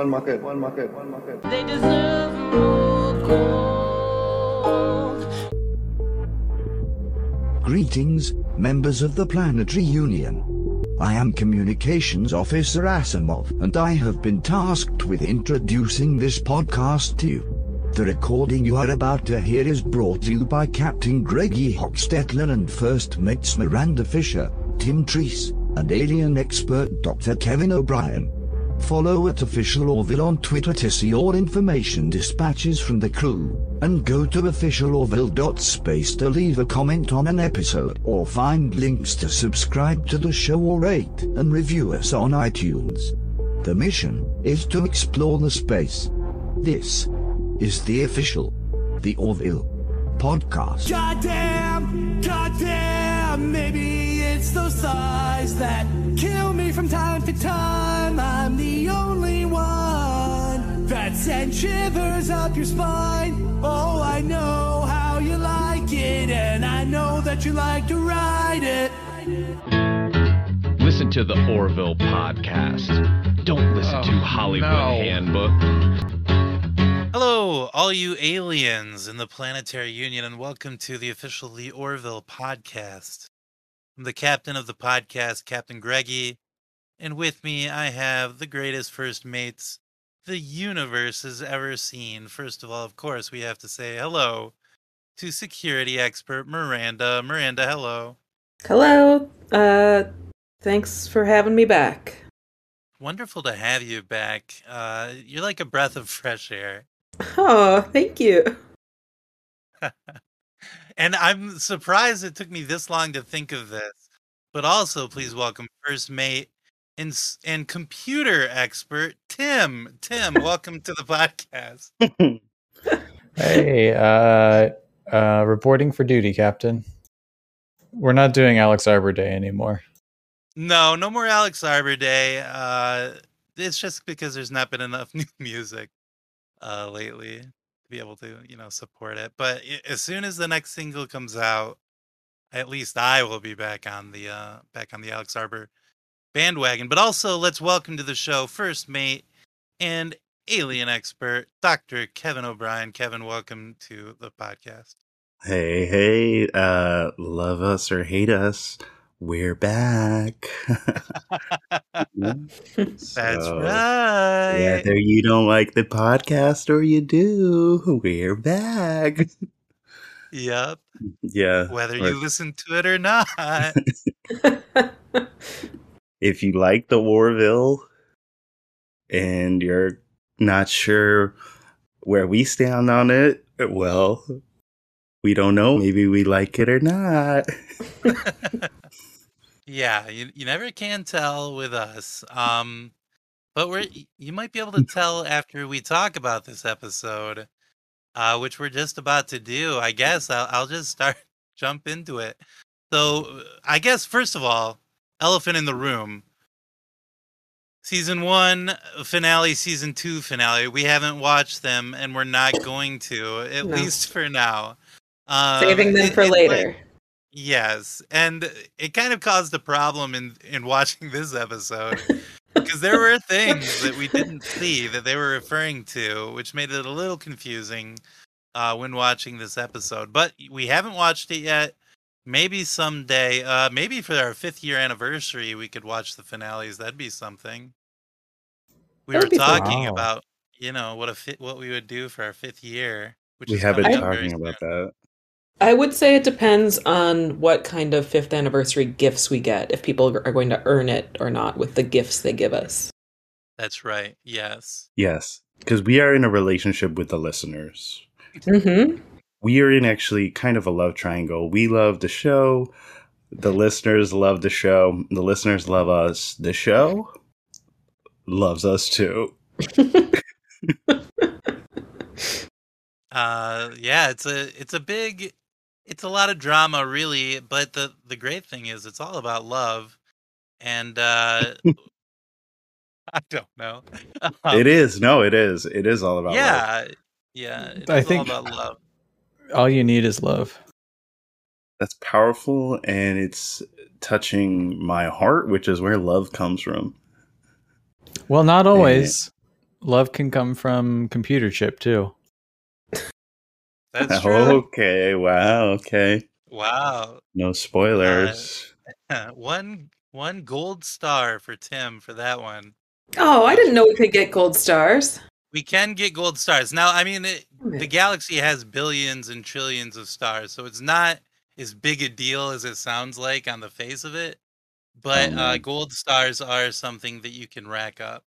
one market, one market, one market. They deserve more gold. Greetings, members of the Planetary Union. I am Communications Officer Asimov, and I have been tasked with introducing this podcast to you. The recording you are about to hear is brought to you by Captain Greggy Hochstetler and First Mates Miranda Fisher, Tim Treese, and alien expert Dr. Kevin O'Brien. Follow at Official Orville on Twitter to see all information dispatches from the crew, and go to officialorville.space to leave a comment on an episode or find links to subscribe to the show or rate and review us on iTunes. The mission is to explore the space. This is the official, the Orville podcast. Goddamn, goddamn, maybe it's those thighs that kill me from time to time. I'm the only one that sends shivers up your spine. Oh, I know how you like it, and I know that you like to ride it. Listen to the Orville podcast. Don't listen to Oh, Hollywood no. Handbook. Hello, all you aliens in the Planetary Union, and welcome to the official The Orville podcast. I'm the captain of the podcast, Captain Greggy, and with me I have the greatest first mates the universe has ever seen. First of all, of course, we have to say hello to security expert Miranda. Miranda, hello. Hello. Uh, thanks for having me back. Wonderful to have you back. Uh, you're like a breath of fresh air. Oh, thank you. And I'm surprised it took me this long to think of this. But also, please welcome first mate and and computer expert Tim. Tim, welcome to the podcast. Hey, uh, uh, reporting for duty, Captain. We're not doing Alex Arbor Day anymore. No, no more Alex Arbor Day. Uh, it's just because there's not been enough new music uh, lately to be able to, you know, support it. But as soon as the next single comes out, at least I will be back on the uh, back on the Alex Arbor bandwagon. But also, let's welcome to the show first mate and alien expert Dr. Kevin O'Brien. Kevin, welcome to the podcast. Hey, hey, uh, love us or hate us, we're back. That's So, right. Whether you don't like the podcast or you do, we're back. Yep. Yeah. Whether or- you listen to it or not. if you like the Orville and you're not sure where we stand on it, well, we don't know. Maybe we like it or not. Yeah, you, you never can tell with us. Um, but we're you might be able to tell after we talk about this episode, uh, which we're just about to do. I guess I'll, I'll just start jump into it. So uh, I guess first of all, elephant in the room. Season one finale, season two finale. We haven't watched them, and we're not going to, at No. least for now. Um, Saving them it- for it's like- later. Yes, and it kind of caused a problem in in watching this episode because there were things that we didn't see that they were referring to, which made it a little confusing uh, when watching this episode. But we haven't watched it yet. Maybe someday, uh, maybe for our fifth year anniversary, we could watch the finales. That'd be something. We That were would be fun. talking Wow. about, you know, what a fi- what we would do for our fifth year. Which we have been coming up very talking about that. I would say it depends on what kind of fifth anniversary gifts we get, if people are going to earn it or not with the gifts they give us. That's right. Yes. Yes, because we are in a relationship with the listeners. Mm-hmm. We are in actually kind of a love triangle. We love the show. The listeners love the show. The listeners love us. The show loves us too. Uh, yeah, it's a it's a big, it's a lot of drama, really. But the the great thing is, it's all about love, and uh, I don't know. Um, it is. No, it is. It is all about love. yeah, yeah. It's I all think- about love. All you need is love. That's powerful and it's touching my heart, which is where love comes from. Well, not always. Love can come from computer chip too. That's true. Okay, wow, okay. Wow. No spoilers. one one gold star for Tim for that one. Oh, I didn't know we could get gold stars. We can get gold stars. Now, I mean, it, the galaxy has billions and trillions of stars, so it's not as big a deal as it sounds like on the face of it. But Oh, uh, gold stars are something that you can rack up.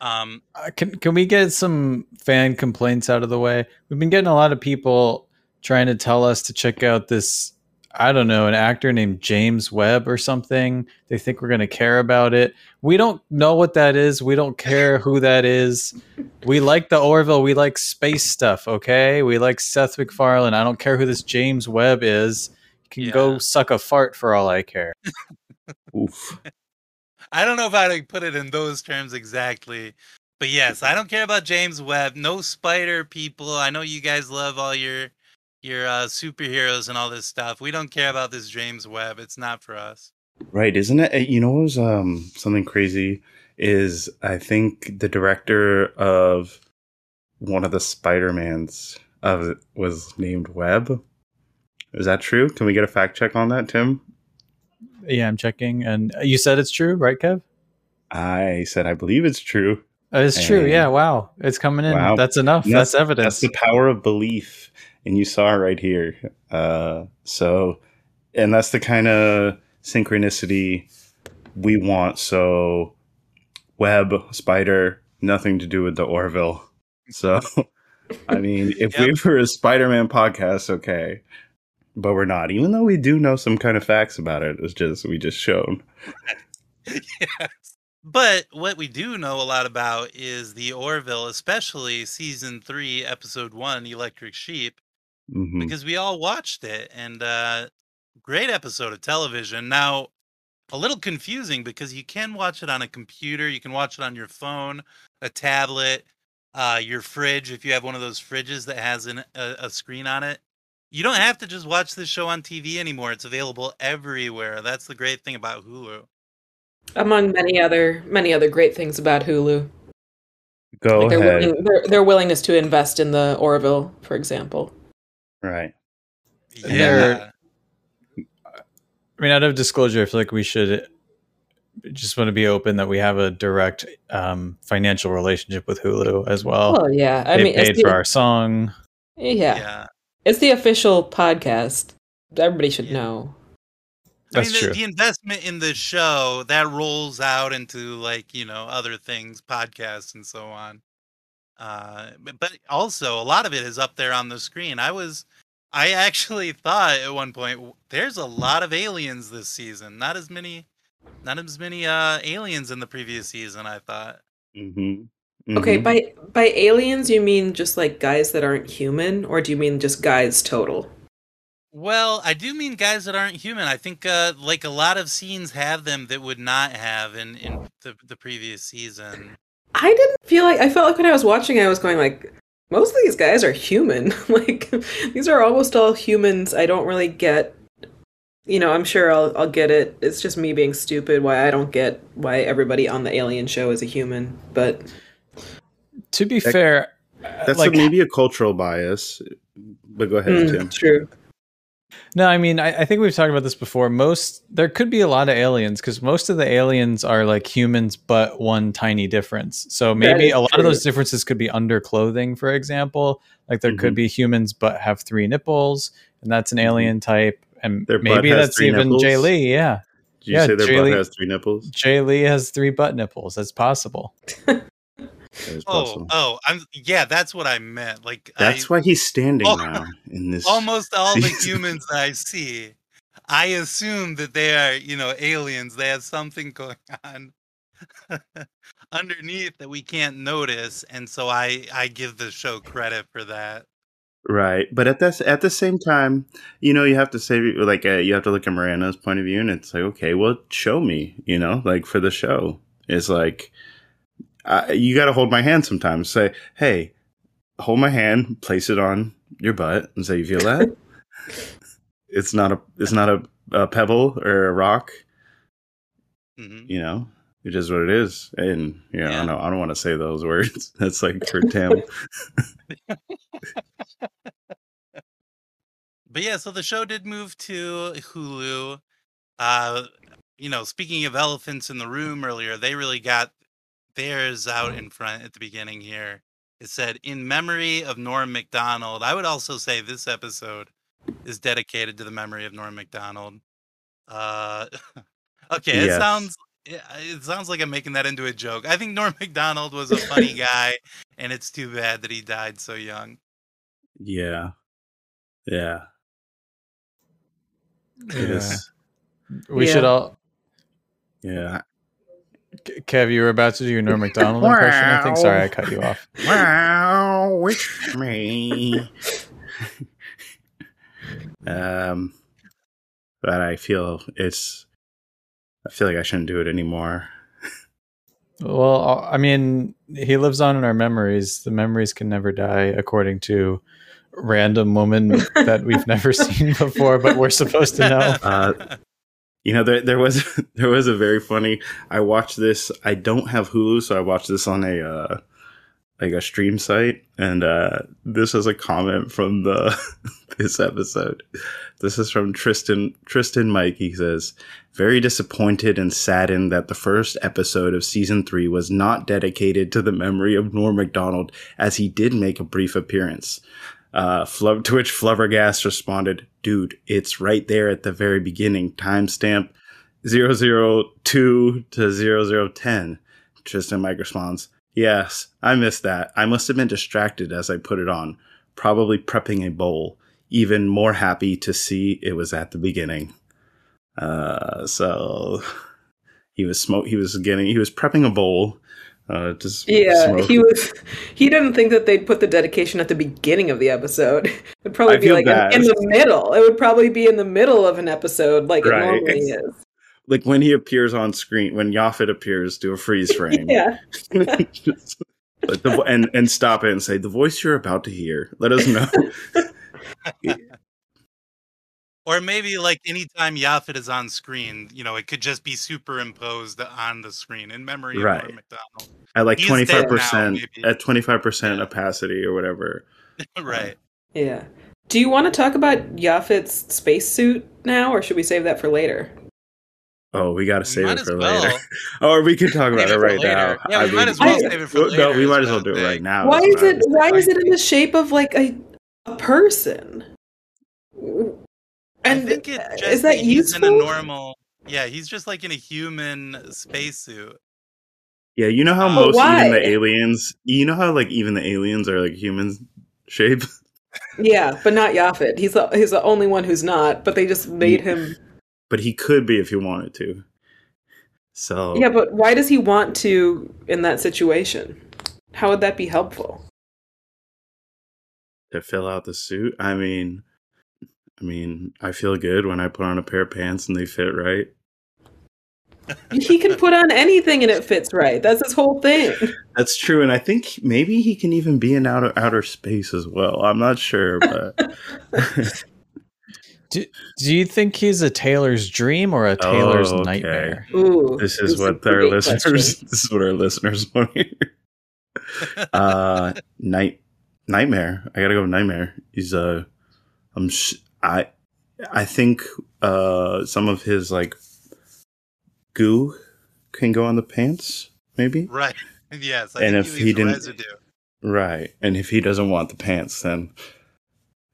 Um, Uh, can can we get some fan complaints out of the way? We've been getting a lot of people trying to tell us to check out this. I don't know, an actor named James Webb or something. They think we're going to care about it. We don't know what that is. We don't care who that is. We like the Orville. We like space stuff. Okay, we like Seth MacFarlane. I don't care who this James Webb is. You can Yeah. go suck a fart for all I care. Oof. I don't know if I'd put it in those terms exactly, but yes, I don't care about James Webb. No spider people. I know you guys love all your your uh, superheroes and all this stuff. We don't care about this James Webb. It's not for us. Right, isn't it? You know what was um something crazy is I think the director of one of the Spider-Mans of was named Webb. Is that true? Can we get a fact check on that, Tim? Yeah, I'm checking, and you said it's true, right, Kev? I said I believe it's true. Uh, It's true. Yeah. Wow. It's coming in. Wow. That's enough. That's, That's evidence. the power of belief, and you saw right here. Uh, so, and that's the kind of synchronicity we want. So, web spider, nothing to do with the Orville. So, I mean, if we were a Spider-Man podcast, okay, but we're not. Even though we do know some kind of facts about it, it's just we just shown. yes. But what we do know a lot about is the Orville, especially season three, episode one, Electric Sheep, hmm because we all watched it and uh great episode of television. Now, a little confusing because you can watch it on a computer, you can watch it on your phone, a tablet, uh your fridge if you have one of those fridges that has an, a, a screen on it. You don't have to just watch this show on TV anymore. It's available everywhere. That's the great thing about Hulu. Among many other many other great things about Hulu, Go like their, ahead. willing, their their willingness to invest in the Orville, for example. Right. Yeah. they're- I mean, out of disclosure, I feel like we should just want to be open that we have a direct um, financial relationship with Hulu as well. Oh yeah, I they mean, it's paid the, for our song. yeah, yeah. It's the official podcast. Everybody should Yeah. know. That's I mean, true. the, the investment in the show that rolls out into like you know other things, podcasts and so on. Uh, but, but also a lot of it is up there on the screen. I was, I actually thought at one point there's a lot of aliens this season. Not as many, not as many uh aliens in the previous season. I thought. Mm-hmm. Okay, by by aliens you mean just like guys that aren't human, or do you mean just guys total? Well, I do mean guys that aren't human. I think uh, like a lot of scenes have them that would not have in in the the previous season. I didn't feel like I felt like when I was watching, I was going like, most of these guys are human. like these are almost all humans. I don't really get. You know, I'm sure I'll I'll get it. It's just me being stupid. Why I don't get why everybody on the Alien show is a human. But To be That- fair, That's like a, maybe a cultural bias, but go ahead, mm, Tim. true. No, I mean, I, I think we've talked about this before. Most there could be a lot of aliens because most of the aliens are like humans, but one tiny difference. So maybe a lot true. of those differences could be under clothing, for example. Like there could Mhm. be humans but have three nipples, and that's an alien type. And Their maybe that's even nipples? Jay Lee. Yeah, Did you Yeah, say their Jay butt Lee- has three nipples? Jay Lee has three butt nipples. That's possible. Oh, oh, I'm yeah. That's what I meant. Like That's I, why he's standing Oh. now in this. almost all the humans that I see, I assume that they are, you know, aliens. They have something going on underneath that we can't notice, and so I I give the show credit for that. Right, but at this at the same time, you know, you have to say like uh, you have to look at Miranda's point of view, and it's like, okay, well, show me, you know, like for the show, it's like uh, you got to hold my hand sometimes. Say, hey, hold my hand, place it on your butt, and say, you feel that? it's not a it's not a, a pebble or a rock, hmm you know. it is what it is. And you know, I Yeah. don't I don't want to say those words. That's like for Tim. But yeah, so the show did move to Hulu. Uh, you know, speaking of elephants in the room earlier, they really got theirs out in front at the beginning here. It said, in memory of Norm MacDonald. I would also say this episode is dedicated to the memory of Norm MacDonald. Uh, okay, it Yes. sounds it it sounds like I'm making that into a joke. I think Norm MacDonald was a funny guy, and it's too bad that he died so young. yeah. Yeah. It Yeah. We Yeah. should all. Yeah. K- Kev, you were about to do your Norm MacDonald impression. I think. Sorry, I cut you off. Wow, it's me. um, but I feel it's. I feel like I shouldn't do it anymore. Well, I mean, he lives on in our memories. The memories can never die, according to random woman that we've never seen before, but we're supposed to know. Uh, you know, there there was there was a very funny. I watched this. I don't have Hulu, so I watched this on a uh, like a stream site, and uh, this is a comment from the this episode. This is from Tristan Tristan Mike. He says, "Very disappointed and saddened that the first episode of season three was not dedicated to the memory of Norm MacDonald, as he did make a brief appearance." Uh, Flub, to which Flubbergas responded, "Dude, it's right there at the very beginning. Timestamp 002 to 0010." Tristan Mike responds, "Yes, I missed that. I must have been distracted as I put it on, probably prepping a bowl. Even more happy to see it was at the beginning." Uh, so he was smoke. He was getting. He was prepping a bowl. Uh, just Yeah, smoke. he was. He didn't think that they'd put the dedication at the beginning of the episode. It'd probably I be like in, in the middle. It would probably be in the middle of an episode, like Right. it normally is. like when he appears on screen when Yaphet appears do a freeze frame Yeah, Just- the, and and stop it and say the voice you're about to hear let us know Or maybe like anytime Yaphet is on screen, you know, it could just be superimposed on the screen in memory of Right. Norm MacDonald. at like 25% at 25% opacity or whatever um, right. yeah. Do you want to talk about Yaphet's spacesuit now, or should we save that for later? oh we gotta save it for well. later or we could talk about it it for right now later. Yeah, we I might as well I- save it for later. no we might as well do it right now Why is it? Why is it in the shape of like a a person? I And think it uh, just is that he's in a useful? normal. Yeah, he's just like in a human spacesuit. yeah you know how But most even the aliens you know how like even the aliens are like human shape Yeah, but not Yaphet. He's the he's the only one who's not. But they just made him. but he could be if he wanted to so Yeah, but why does he want to in that situation? How would that be helpful? to fill out the suit. I mean, I mean, I feel good when I put on a pair of pants and they fit right. He can put on anything and it fits right. That's his whole thing. That's true, and I think maybe he can even be in outer outer space as well. I'm not sure, but Do, do you think he's a tailor's dream or a tailor's Oh, okay. nightmare? Ooh, this is what our listeners. question. This is what our listeners want to hear. uh, night nightmare. I gotta go with nightmare. He's uh, I'm sh- I I think uh some of his like goo can go on the pants, maybe. Right. Yes. I And think if he he didn't- residue. Right. And if he doesn't want the pants, then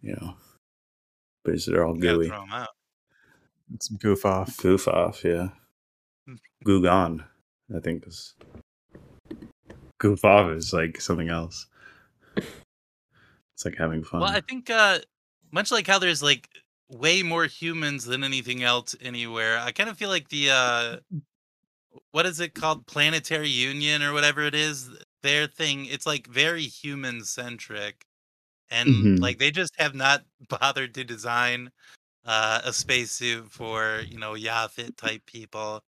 you know, but they're all You gotta gooey. throw 'em out. It's goof off. Goof off, yeah. Goo gone, I think is. Goof off is like something else. It's like having fun. Well, I think uh much like how there's like way more humans than anything else anywhere, I kind of feel like the uh what is it called? Planetary Union or whatever it is, their thing, it's like very human centric. And Mhm. like they just have not bothered to design uh a spacesuit for, you know, Yaphet type people.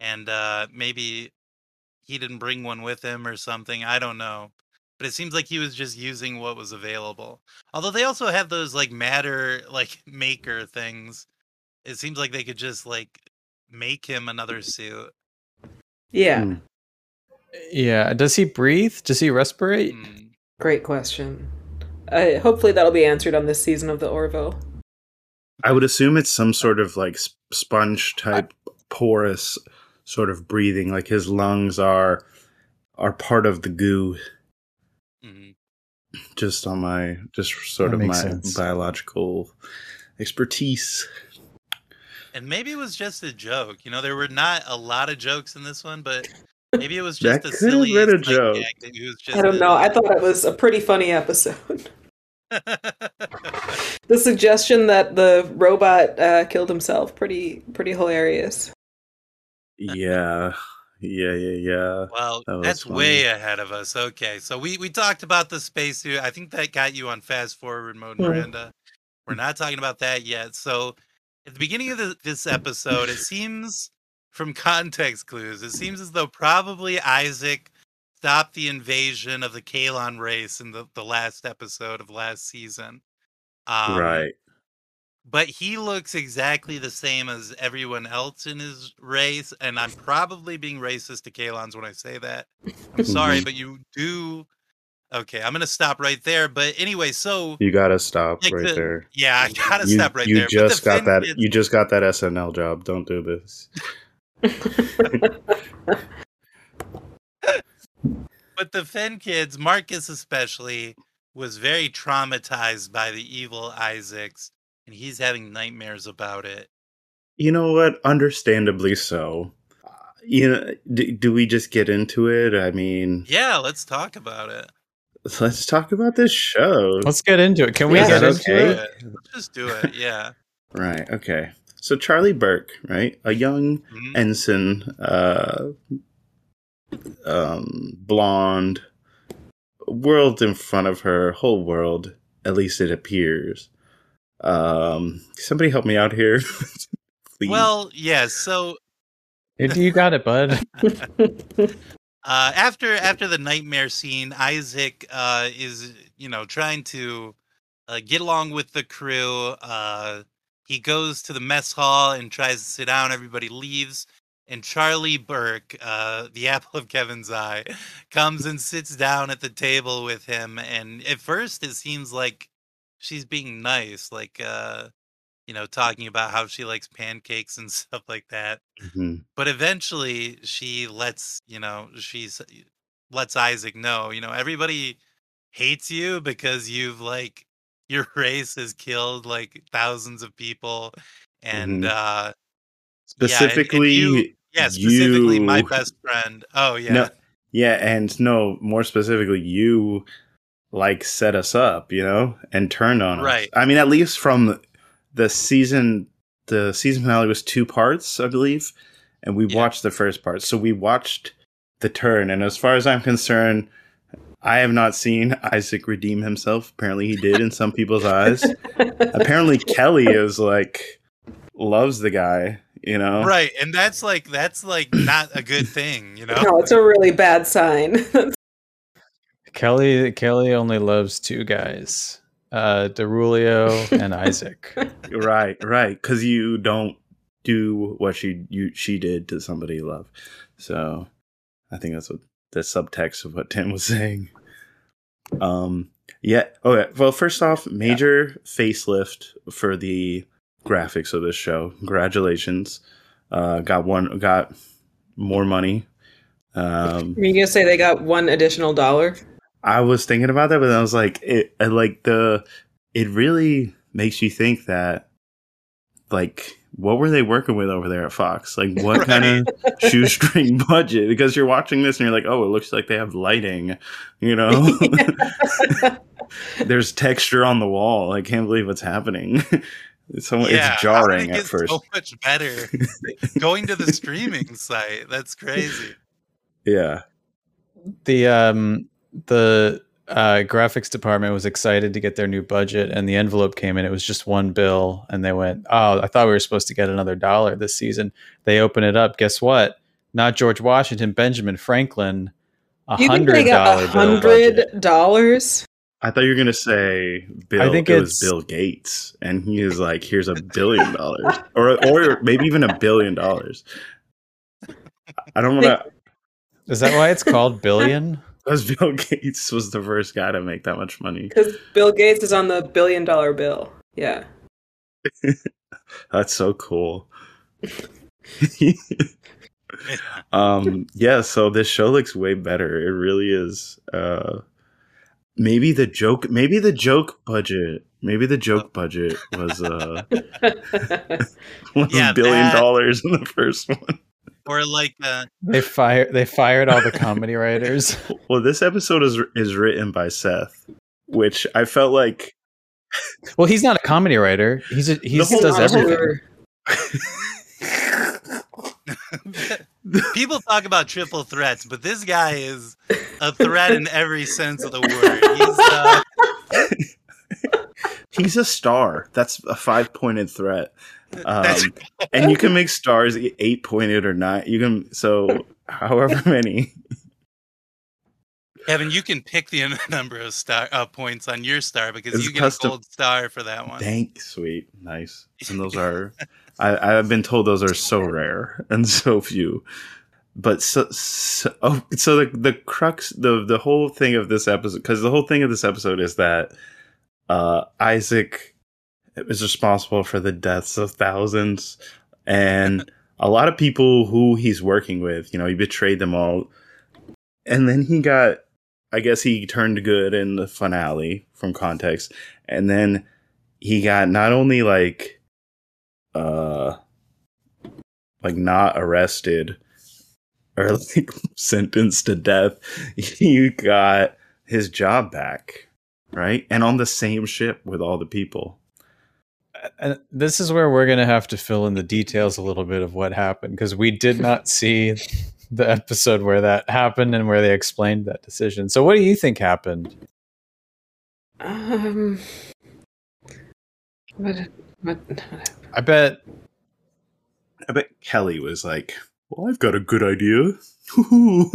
And uh maybe he didn't bring one with him or something. I don't know. But it seems like he was just using what was available. Although they also have those like matter like maker things. It seems like they could just like make him another suit. Yeah, Hmm. Yeah. Does he breathe? Does he respirate? Mm. great question. Uh, hopefully that'll be answered on this season of the Orville. I would assume it's some sort of like sp- sponge type porous sort of breathing. Like his lungs are are part of the goo. Mhm. Just on my just sort That of my sense. biological expertise. And maybe it was just a joke. You know, there were not a lot of jokes in this one, but maybe it was just That a could have silly been a joke. gag that was just I don't a- know. I thought it was a pretty funny episode. the suggestion that the robot uh, killed himself pretty pretty hilarious. Yeah. Yeah, yeah, yeah. Well, That that's funny. way ahead of us. Okay, so we we talked about the spacesuit. I think that got you on fast forward mode, Hmm. Miranda. We're not talking about that yet. So, at the beginning of the, this episode, it seems from context clues, it seems as though probably Isaac stopped the invasion of the Kaylon race in the, the last episode of last season. Um, right. But he looks exactly the same as everyone else in his race, and I'm probably being racist to Kaylons when I say that. I'm sorry, Mhm. but you do. Okay, I'm gonna stop right there. But anyway, so You gotta stop like right the- there. yeah, I gotta You, stop right you there. The just got that you just got that SNL job. Don't do this. but the Finn kids, Marcus especially, was very traumatized by the evil Isaacs, and he's having nightmares about it. You know what? Understandably so. Uh, You know, do, do we just get into it? I mean, Yeah, let's talk about it. let's talk about this show. Let's get into it. Can we Yeah. get Is into that it? okay? Let's just do it. Yeah. Right. Okay. So Charly Burke, right, a young Mhm. ensign, uh, um, blonde, world in front of her, whole world. At least it appears. Um, somebody help me out here, please. Well, yeah. So you got it, bud. uh, after after the nightmare scene, Isaac uh, is you know trying to uh, get along with the crew. Uh, he goes to the mess hall and tries to sit down. Everybody leaves, and Charly Burke, uh, the apple of Kevin's eye, comes and sits down at the table with him. And at first, it seems like she's being nice, like uh, you know, talking about how she likes pancakes and stuff like that Mhm. but eventually she lets you know she's lets isaac know you know everybody hates you because you've like your race has killed like thousands of people and Mhm. uh yeah, and- and specifically, you- yeah specifically my best friend oh yeah No, yeah, and no, more specifically, you like set us up, you know, and turned on us. Right. I mean, at least from the season, the season finale was two parts, I believe, and we Yeah. watched the first part. So we watched the turn, and as far as I'm concerned, I have not seen Isaac redeem himself. Apparently, he did in some people's eyes. Apparently, Kelly is like loves the guy, you know. right and that's like that's like not a good thing you know no, it's a really bad sign. Kelly Kelly only loves two guys. Uh Darulio and Isaac. right right because you don't do what she you she did to somebody you love so i think that's what the subtext of what tim was saying um yeah okay well first off major facelift for the graphics of this show congratulations uh got one got more money um Are you gonna say they got one additional dollar? I was thinking about that, but I was like, it like the it really makes you think that like what were they working with over there at Fox? Like what kind of shoestring budget? Because you're watching this and you're like, oh, it looks like they have lighting, you know. There's texture on the wall. I can't believe what's happening. It's so Yeah, it's jarring at get first. so much better going to the streaming site that's crazy yeah. the um the uh graphics department was excited to get their new budget and the envelope came in it was just one bill and they went oh i thought we were supposed to get another dollar this season they open it up guess what not george washington benjamin franklin a You think they hundred got a hundred dollars? I thought you were gonna say Bill. I think it was it's- Bill Gates, and he is like, "Here's a billion dollars, or or maybe even a billion dollars." I don't want to. Is that why it's called Billion? Because Bill Gates was the first guy to make that much money. Because Bill Gates is on the billion dollar bill. Yeah. That's so cool. um yeah, so this show looks way better. It really is. Uh maybe the joke maybe the joke budget maybe the joke budget was uh one Yeah, billion that- dollars in the first one. Or like uh, They fired they fired all the comedy writers. Well, this episode is is written by Seth, which I felt like Well, he's not a comedy writer. He's a, he does everything. people talk about triple threats, but this guy is a threat in every sense of the word. He's uh, he's a star. That's a five pointed threat. That's- Um, and you can make stars eight pointed or not. You can so however many. Kevin, you can pick the number of star uh, points on your star because It's you get custom- a gold star for that one. Thank sweet, nice. And those are I, I've been told those are so rare and so few. But so, so oh, so the the crux the the whole thing of this episode because the whole thing of this episode is that uh Isaac is responsible for the deaths of thousands and a lot of people who he's working with, you know, he betrayed them all. And then he got I guess he turned good in the finale from context. And then he got not only like uh like not arrested or like sentenced to death, he got his job back, right? And on the same ship with all the people. And this is where we're going to have to fill in the details a little bit of what happened because we did not see the episode where that happened and where they explained that decision. So, what do you think happened? Um. What? What? what I bet I bet Kelly was like, "Well, I've got a good idea."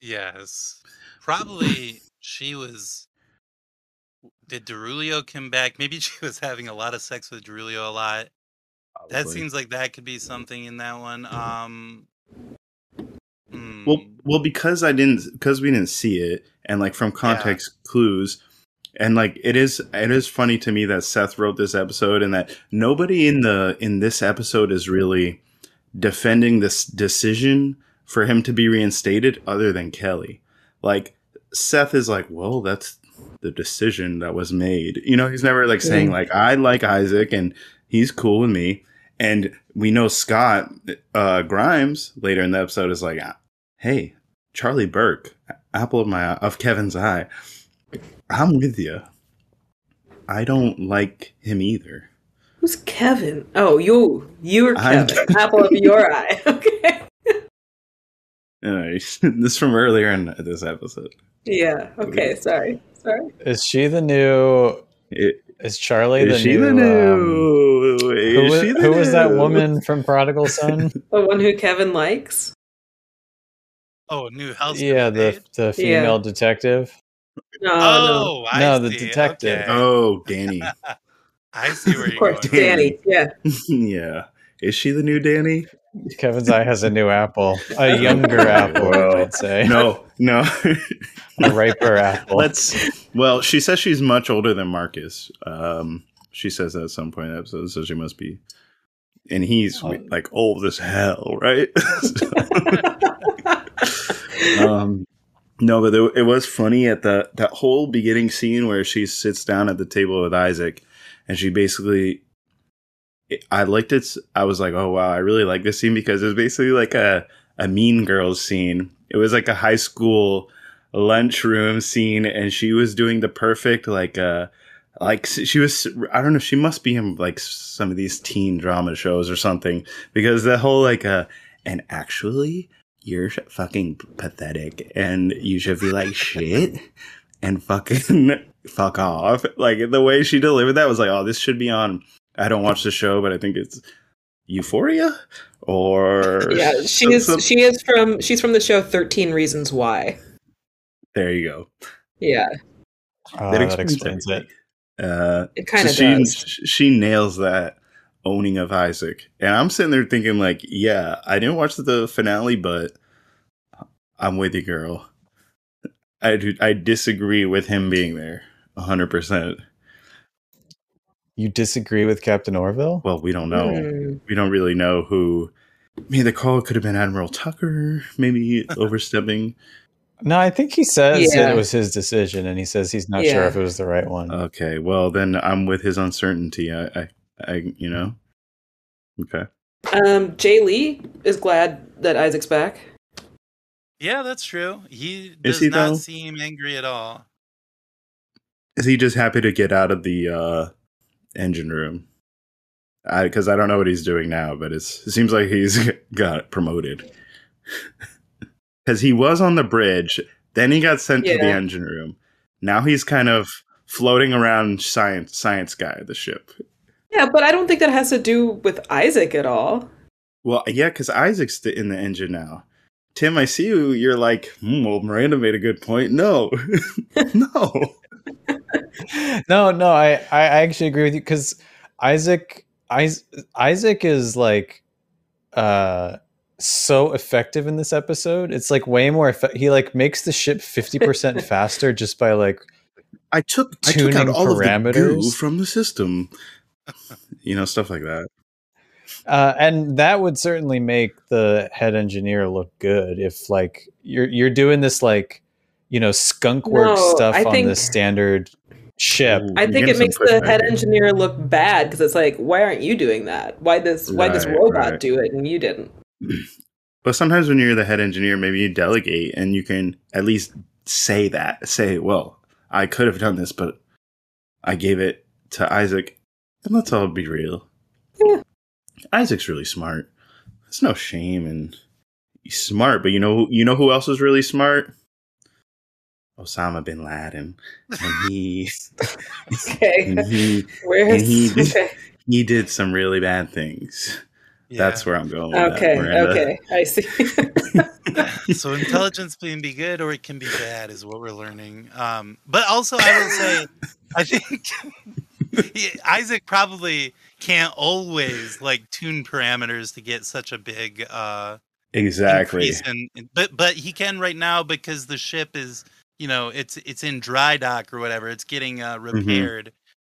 Yes. Probably she was. Did Darulio come back? Maybe she was having a lot of sex with Darulio a lot. That seems like that could be something in that one. Um. hmm, Well, well, because I didn't, because we didn't see it, and like from context clues, and like it is, it is funny to me that Seth wrote this episode, and that nobody in the in this episode is really defending this decision for him to be reinstated, other than Kelly. Like Seth is like, well, that's the decision that was made. You know, he's never like saying like I like Isaac and he's cool with me. And we know Scott uh, Grimes later in the episode is like, "Hey, Charly Burke, apple of my of Kevin's eye. I'm with you. I don't like him either. Who's Kevin? Oh, you. You're Kevin. Apple of your eye. Okay. Anyways, this is from earlier in this episode. Yeah. Okay. Sorry. Sorry. is she the new? It- Is Charly is the she new? the um, new? who is she the who was that woman from Prodigal Son? The one who Kevin likes. Oh, new house. yeah, the the female detective. No. Oh, I No, the detective. okay. Oh, Danny. I see where no. Of you're course, going. Danny. Yeah. yeah. Is she the new Danny? Kevin's eye has a new apple, a younger apple, Well, I'd say. No, no. a riper apple. Let's. Well, she says she's much older than Marcus. Um, she says that at some point in the episode, so she must be. And he's Oh. like old as hell, right? um, no, but it, it was funny at the that whole beginning scene where she sits down at the table with Isaac, and she basically. I liked it. I was like, oh wow, I really like this scene because it was basically like a a Mean Girls scene. It was like a high school lunchroom scene, and she was doing the perfect like uh like she was I don't know she must be in like some of these teen drama shows or something because the whole like uh and actually you're fucking pathetic and you should be like shit and fucking fuck off like the way she delivered that was like oh this should be on I don't watch the show but I think it's Euphoria or Yeah. She is. She is from. She's from the show Thirteen Reasons Why. there you go Yeah. Ah, that explains it. Uh, It kind of so she, does. She nails that owning of Isaac, and I'm sitting there thinking, like, yeah, I didn't watch the finale, but I'm with you, girl. I do, I disagree with him being there. hundred percent. You disagree with Captain Orville? Well, we don't know. Hmm. We don't really know who. Maybe the call could have been Admiral Tucker. Maybe overstepping. No, I think he says Yeah. that it was his decision, and he says he's not sure if it was the right one. Okay, well then I'm with his uncertainty. I, I, I you know. Okay. Um, Jay Lee is glad that Isaac's back. Yeah, that's true. He does he, not though? seem angry at all. Is he just happy to get out of the uh, engine room? I because I, don't know what he's doing now, but it's, it seems like he's got promoted. Because he was on the bridge, then he got sent to the engine room. Now he's kind of floating around science science guy the ship. Yeah, but I don't think that has to do with Isaac at all. Well, yeah, because Isaac's in the engine now. Tim, I see you. You're like, hmm, well, Miranda made a good point. No, no. No, no, I, I actually agree with you because Isaac, Is- Isaac is like, uh, so effective in this episode. It's like way more. Effe- he like makes the ship fifty percent faster just by like I took I took out Tuning all of the goo parameters. from the system. You know, stuff like that. Uh, and that would certainly make the head engineer look good if like you're you're doing this like you know skunk work No, stuff I on think- the standard ship. I think it makes the head engineer look bad because it's like, why aren't you doing that? Why this? Why this robot right. do it and you didn't? But sometimes when you're the head engineer, maybe you delegate and you can at least say that. Say, well, I could have done this, but I gave it to Isaac. And let's all be real. Yeah. Isaac's really smart. There's no shame in he's smart, but you know you know who else is really smart? Osama bin Laden. And he Okay, and he where's and he did- okay? he did some really bad things. That's where I'm going. With Okay, that, Miranda. okay, I see. so intelligence can be good or it can be bad is what we're learning um but also i will say i think he- isaac probably can't always like tune parameters to get such a big uh Exactly. in, in- but but he can right now because the ship is you know it's it's in dry dock or whatever it's getting uh Mm-hmm. repaired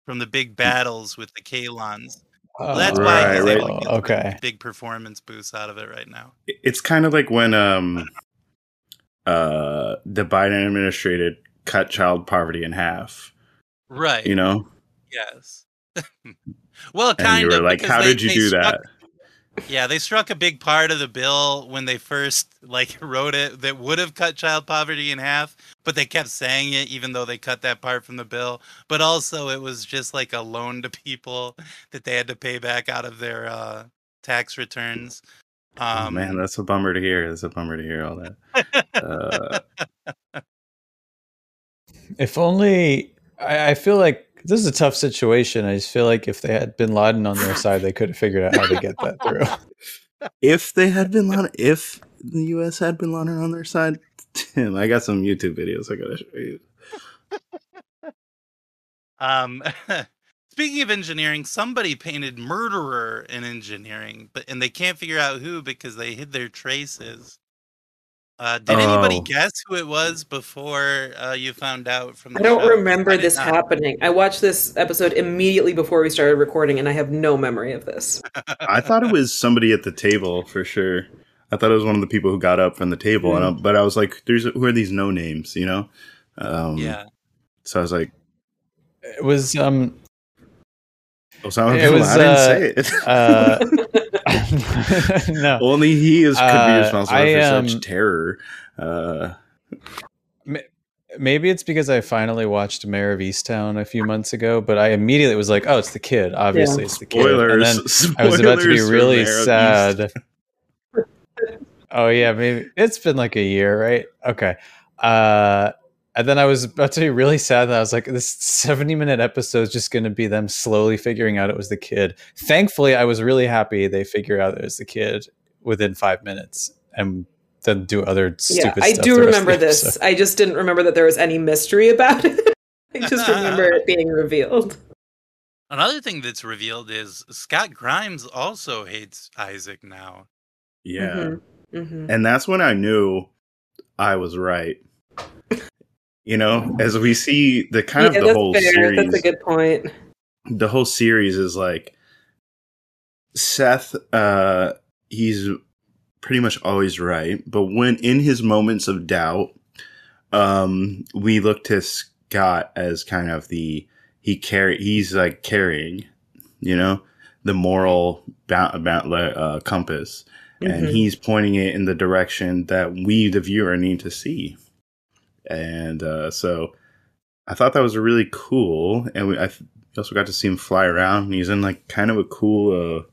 from the big battles with the Kaylons Oh, that's Right, why he's right. able to get okay. big performance boosts out of it right now it's kind of like when um uh the Biden administration cut child poverty in half. right You know, Yes. well, and kind you were of. like, "How they- did you do that?" Yeah, they struck a big part of the bill when they first like wrote it that would have cut child poverty in half, but they kept saying it even though they cut that part from the bill. But also, it was just like a loan to people that they had to pay back out of their uh, tax returns. Um, oh man, that's a bummer to hear. That's a bummer to hear all that. Uh, If only I, I feel like this is a tough situation. I just feel like if they had Bin Laden on their side, they could have figured out how to get that through. if they had been Laden, if the U.S. had been Laden on their side, Tim, I got some YouTube videos I gotta show you. Um, speaking of engineering, somebody painted murderer in engineering, but and they can't figure out who because they hid their traces. Uh, did anybody Oh. guess who it was before uh, you found out from? The I don't show? remember I this not. happening. I watched this episode immediately before we started recording, and I have no memory of this. I thought it was somebody at the table for sure. I thought it was one of the people who got up from the table, and I, but I was like, "There's who are these no names?" You know? Um, Yeah, So I was like, It was um "Osama It bin was, Laden, uh, say it." no. Only he is could be Uh, responsible I, for um, such terror. Uh, Maybe it's because I finally watched Mare of Easttown a few months ago, but I immediately was like, "Oh, it's the kid. Obviously, Yeah. it's the kid." And then spoilers. I was about to be really Mare of East. sad. oh yeah, maybe it's been like a year, right? Okay. Uh, and then I was about to be really sad that I was like, this 70 minute episode is just going to be them slowly figuring out it was the kid. Thankfully, I was really happy they figured out it was the kid within five minutes and then do other yeah, stupid I do the rest of remember this. episode. I just didn't remember that there was any mystery about it. I just remember it being revealed. another thing that's revealed is Scott Grimes also hates Isaac now. Yeah, hmm and that's when I knew I was right. You know, as we see the kind yeah, of the whole fair. series, That's a good point. the whole series is like Seth uh he's pretty much always right, but when in his moments of doubt, um we look to Scott as kind of the he carry he's like carrying, you know, the moral about about uh, compass and Mhm. he's pointing it in the direction that we the viewer need to see. And uh so I thought that was really cool and we I th- also got to see him fly around. He's in like kind of a cool uh,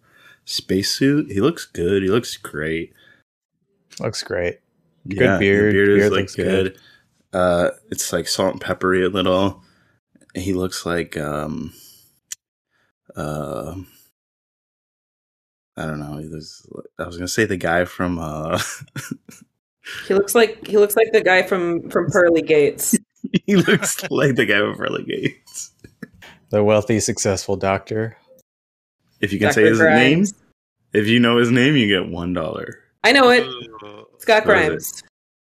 spacesuit. He looks good. He looks great. Looks great. Good the beard. beard is Beard like looks good. Uh, it's like salt and peppery a little. He looks like um, uh, I don't know. He looks, I was gonna say the guy from uh, He looks like he looks like the guy from from Pearly Gates. he looks like the guy from Early Gates. The wealthy, successful doctor. If you can Dr. say his name, if you know his name, you get one dollar. I know it. Scott What is it? Grimes.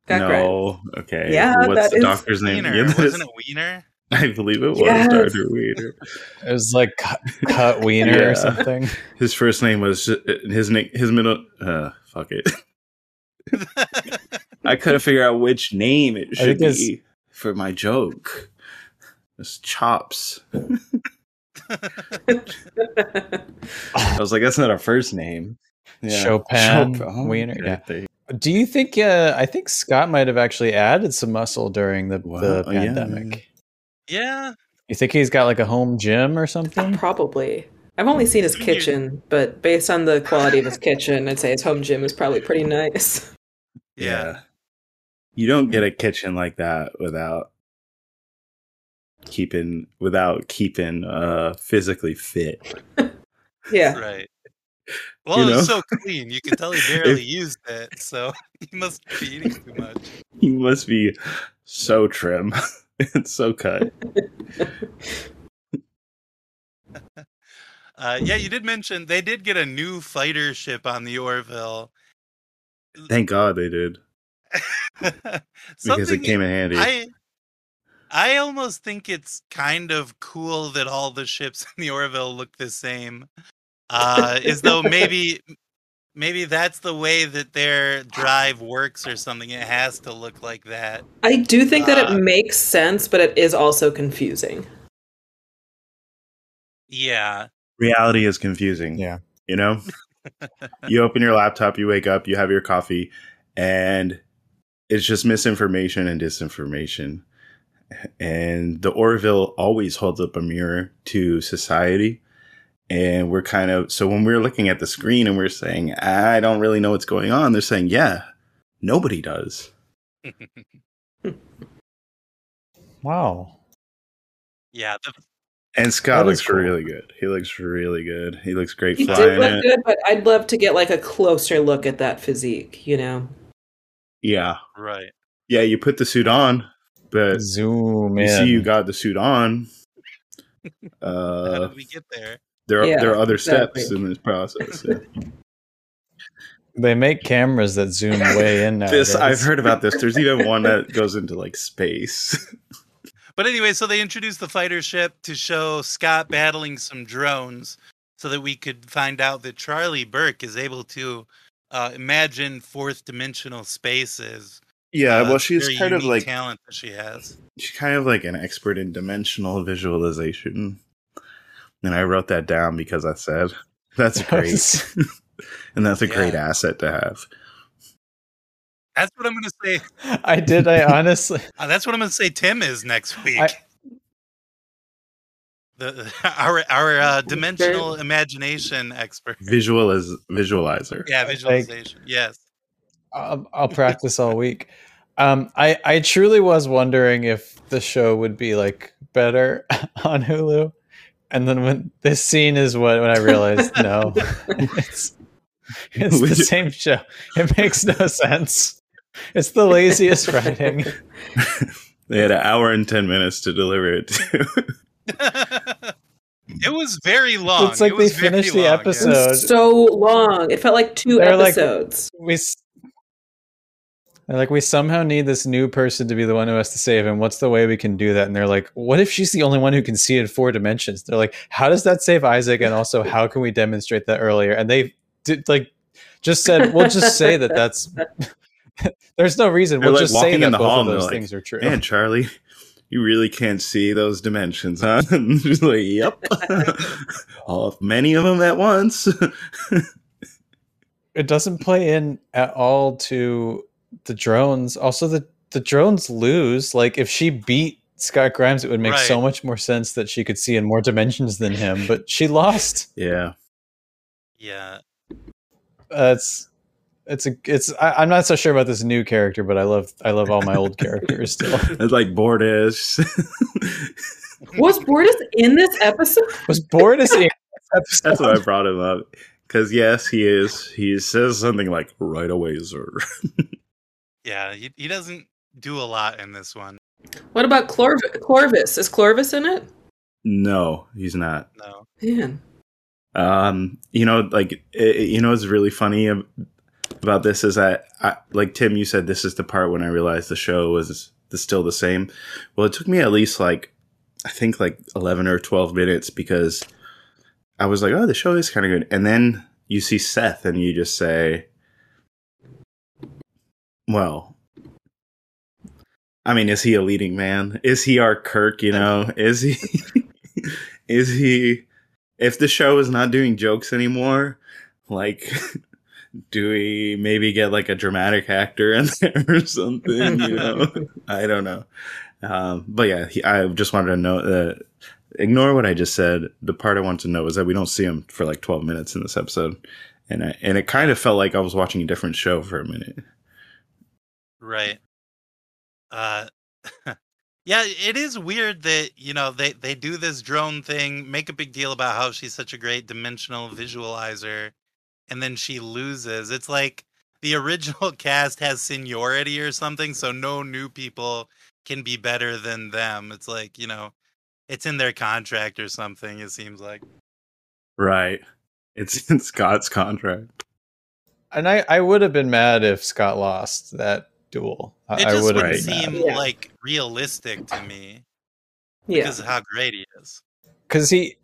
Scott Grimes. no, okay. Yeah, what's that the is- doctor's name? Wiener. Yeah, that is- Wasn't it Wiener? I believe it was Yes. Dr. Wiener. It was like cut, cut wiener Yeah. or something. His first name was his name. His middle. Uh, fuck it. I couldn't figure out which name it should be for my joke. It's chops. I was like, that's not a first name. Chopin Chopin. Wiener, yeah. Do you think? Uh, I think Scott might have actually added some muscle during the, Wow, the yeah. pandemic. yeah. You think he's got like a home gym or something? Probably. I've only seen his kitchen, but based on the quality of his kitchen, I'd say his home gym is probably pretty nice. Yeah. You don't get a kitchen like that without keeping without keeping uh physically fit. Yeah. Right. Well, You it was know? so clean. You can tell he barely used it, so he must be eating too much. He must be so trim and so cut. Uh, yeah, you did mention they did get a new fighter ship on the Orville. Thank God they did because it came in handy. I I almost think it's kind of cool that all the ships in the Orville look the same. Uh, as though maybe maybe that's the way that their drive works or something. It has to look like that. I do think that Uh, it makes sense, but it is also confusing. Yeah. Reality is confusing. Yeah. You know, you open your laptop, you wake up, you have your coffee, and it's just misinformation and disinformation. And the Orville always holds up a mirror to society. And we're kind of, so when we're looking at the screen and we're saying, I don't really know what's going on, they're saying, yeah, nobody does. Wow. yeah. The, And Scott That is looks cool. really good. He looks really good. He looks great He did flying look it. good, but I'd love to get like a closer look at that physique, you know? Yeah. right. Yeah, you put the suit on, but Zoom you in. see you got the suit on. How Uh, did we get there? there are Yeah, there are other exactly. steps in this process. yeah. They make cameras that zoom way in now. this I've heard about this. There's even one that goes into like space. But anyway, so they introduced the fighter ship to show Scott battling some drones so that we could find out that Charly Burke is able to uh, imagine fourth dimensional spaces. yeah, Uh, well, she's very kind of like talent that she has. she's kind of like an expert in dimensional visualization. And I wrote that down because I said that's great, and that's a great asset to have. That's what I'm going to say. I did. I honestly. Uh, that's what I'm going to say. Tim is next week. I- the our our uh, dimensional imagination expert. Visual as visualizer. Yeah, visualization. Yes. I'll, I'll practice all week. Um, I I truly was wondering if the show would be like better on Hulu, and then when this scene is what when I realized no, it's it's the same show. It makes no sense. It's the laziest writing. They had an hour and ten minutes to deliver it. To. it was very long. It's like It they very finished the long, yeah. It episode. was so long. It felt like two They're like- episodes. we They're like, we somehow need this new person to be the one who has to save him. What's the way we can do that? And they're like, what if she's the only one who can see in four dimensions? They're like, how does that save Isaac? And also, how can we demonstrate that earlier? And they did like just said, we'll just say that that's. There's no reason. They're we'll like just say that in the both hall of and they're those like, things are true. Man, Charly, you really can't see those dimensions, huh? Just like, yep. All many of them at once. it doesn't play in at all to the drones. Also, the the drones lose. Like if she beat Scott Grimes, it would make so much more sense that she could see in more dimensions than him. But she lost. yeah. Yeah. Uh, it's it's a it's. I, I'm not so sure about this new character, but I love I love all my old characters still. It's like Bortus. Was Bortus in this episode? Was bored as a That's why I brought him up. Because yes, he is. He says something like "right away, sir." Yeah. He, he doesn't do a lot in this one. What about Clorv- Clorvis? Is Clorvis in it? no, he's not. No. Man. Um, you know, like it, you know, it's really funny ab- about this is that, I, like Tim, you said this is the part when I realized the show was the, still the same. Well, it took me at least like I think like eleven or twelve minutes because I was like, oh, the show is kind of good, and then you see Seth, and you just say, well. I mean, is he a leading man? Is he our Kirk? You know, is he? is he? if the show is not doing jokes anymore, like do we maybe get like a dramatic actor in there or something? You know, I don't know. Um, but yeah, he, I just wanted to know. Uh, ignore what I just said. The part I want to know is that we don't see him for like twelve minutes in this episode, and I, and it kind of felt like I was watching a different show for a minute. Right. Uh Yeah, it is weird that, you know, they they do this drone thing, make a big deal about how she's such a great dimensional visualizer and then she loses. It's like the original cast has seniority or something, so no new people can be better than them. It's like, you know, it's in their contract or something, it seems like. Right. It's in Scott's contract. And I, I would have been mad if Scott lost that duel. I, It I just would have wouldn't been seem. Yeah. like realistic to me Yeah. because of how great he is. because he,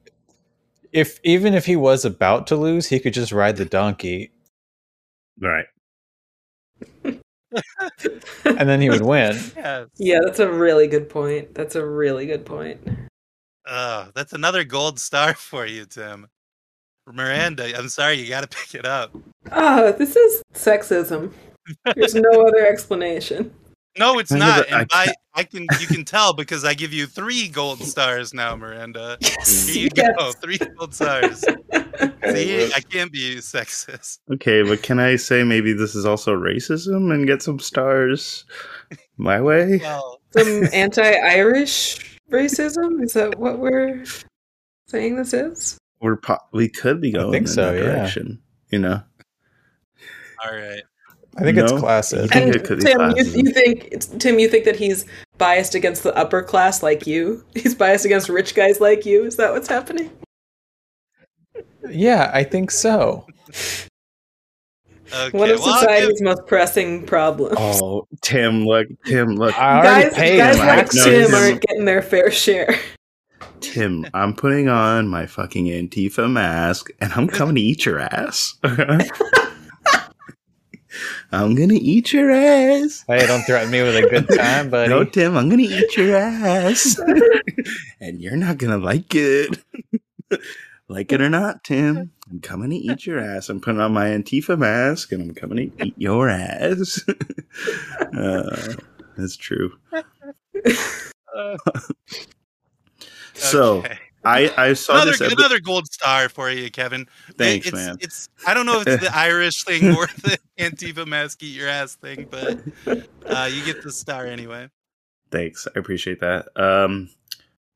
if even if he was about to lose, he could just ride the donkey Right. and then he would win. Yeah. Yeah, that's a really good point. That's a really good point. Uh, that's another gold star for you, Tim. Miranda, I'm sorry, you got to pick it up. Ah, this is sexism. There's no other explanation. No, it's I know, not. but I And by I can you can tell because I give you three gold stars now, Miranda. Yes. Here you yes. go, three gold stars. See, I can't be sexist. Okay, but can I say maybe this is also racism and get some stars my way? Well, Some anti-Irish racism? Is that what we're saying this is? We're po- we could be I going think in so, that yeah. direction. You know, all right. I think it's No? classic. You think it could be Tim, you, you think Tim, you think that he's biased against the upper class like you? He's biased against rich guys like you? Is that what's happening? Yeah, I think so. Okay. One of well, I'll give- society's most pressing problems. oh Tim, look, Tim, look, I already guys paid guys him. like No, Tim Tim- aren't getting their fair share. Tim, I'm putting on my fucking Antifa mask and I'm coming to eat your ass. I'm gonna eat your ass. Hey, don't threaten me with a good time, buddy. No, Tim, I'm gonna eat your ass. and you're not gonna like it. like it or not, Tim. I'm coming to eat your ass. I'm putting on my Antifa mask and I'm coming to eat your ass. uh, that's true. uh, So okay. I, I saw another this. epi- another gold star for you, Kevin. Thanks, it's, man. It's I don't know if it's the Irish thing or the Antifa mask eat your ass thing, but uh, you get the star anyway. Thanks. I appreciate that. Um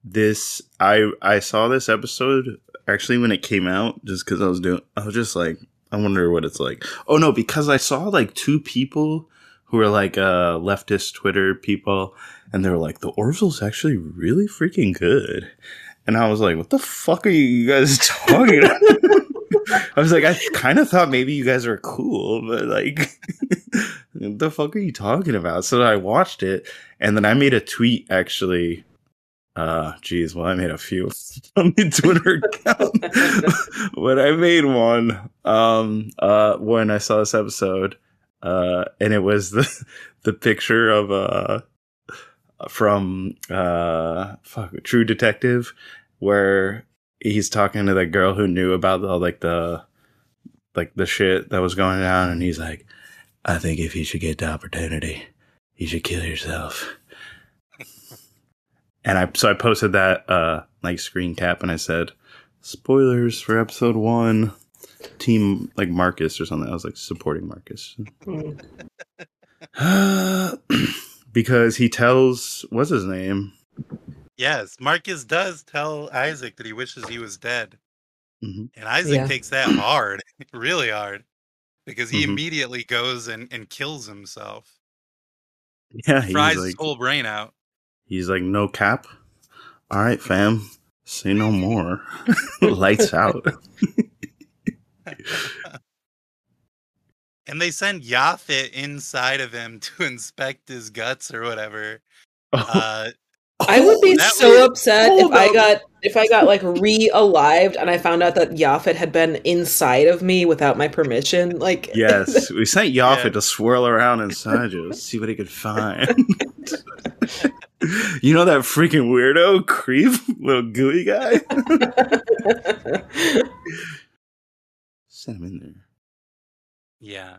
this I I saw this episode actually when it came out just cuz I was doing I was just like I wonder what it's like. Oh no, because I saw like two people who were like uh leftist Twitter people and they were like the Orville's actually really freaking good. And I was like, what the fuck are you guys talking about? I was like, I kind of thought maybe you guys were cool, but like, the fuck are you talking about? So I watched it, and then I made a tweet actually. Uh, geez, well, I made a few on the Twitter account, but I made one. Um, uh, when I saw this episode, uh, and it was the the picture of uh from uh fuck, True Detective, where he's talking to the girl who knew about the like the like the shit that was going down, and he's like, "I think if you should get the opportunity, you should kill yourself." and I so I posted that uh like screen cap, and I said, "Spoilers for episode one." Team like Marcus or something. I was like supporting Marcus because he tells what's his name Yes, Marcus does tell Isaac that he wishes he was dead. Mhm. And Isaac Yeah. takes that hard, really hard, because he Mhm. immediately goes and, and kills himself, Yeah, he's fries like his whole brain out. he's like no cap. All right, fam, say no more. Lights out. And they send Yaphet inside of him to inspect his guts or whatever. Uh, I would be so was- upset if Hold I got if I got like re-alived and I found out that Yaphet had been inside of me without my permission. Like yes, we sent Yaphet Yeah. to swirl around inside you, see what he could find. you know that freaking weirdo creep, little gooey guy. Send him in there. Yeah.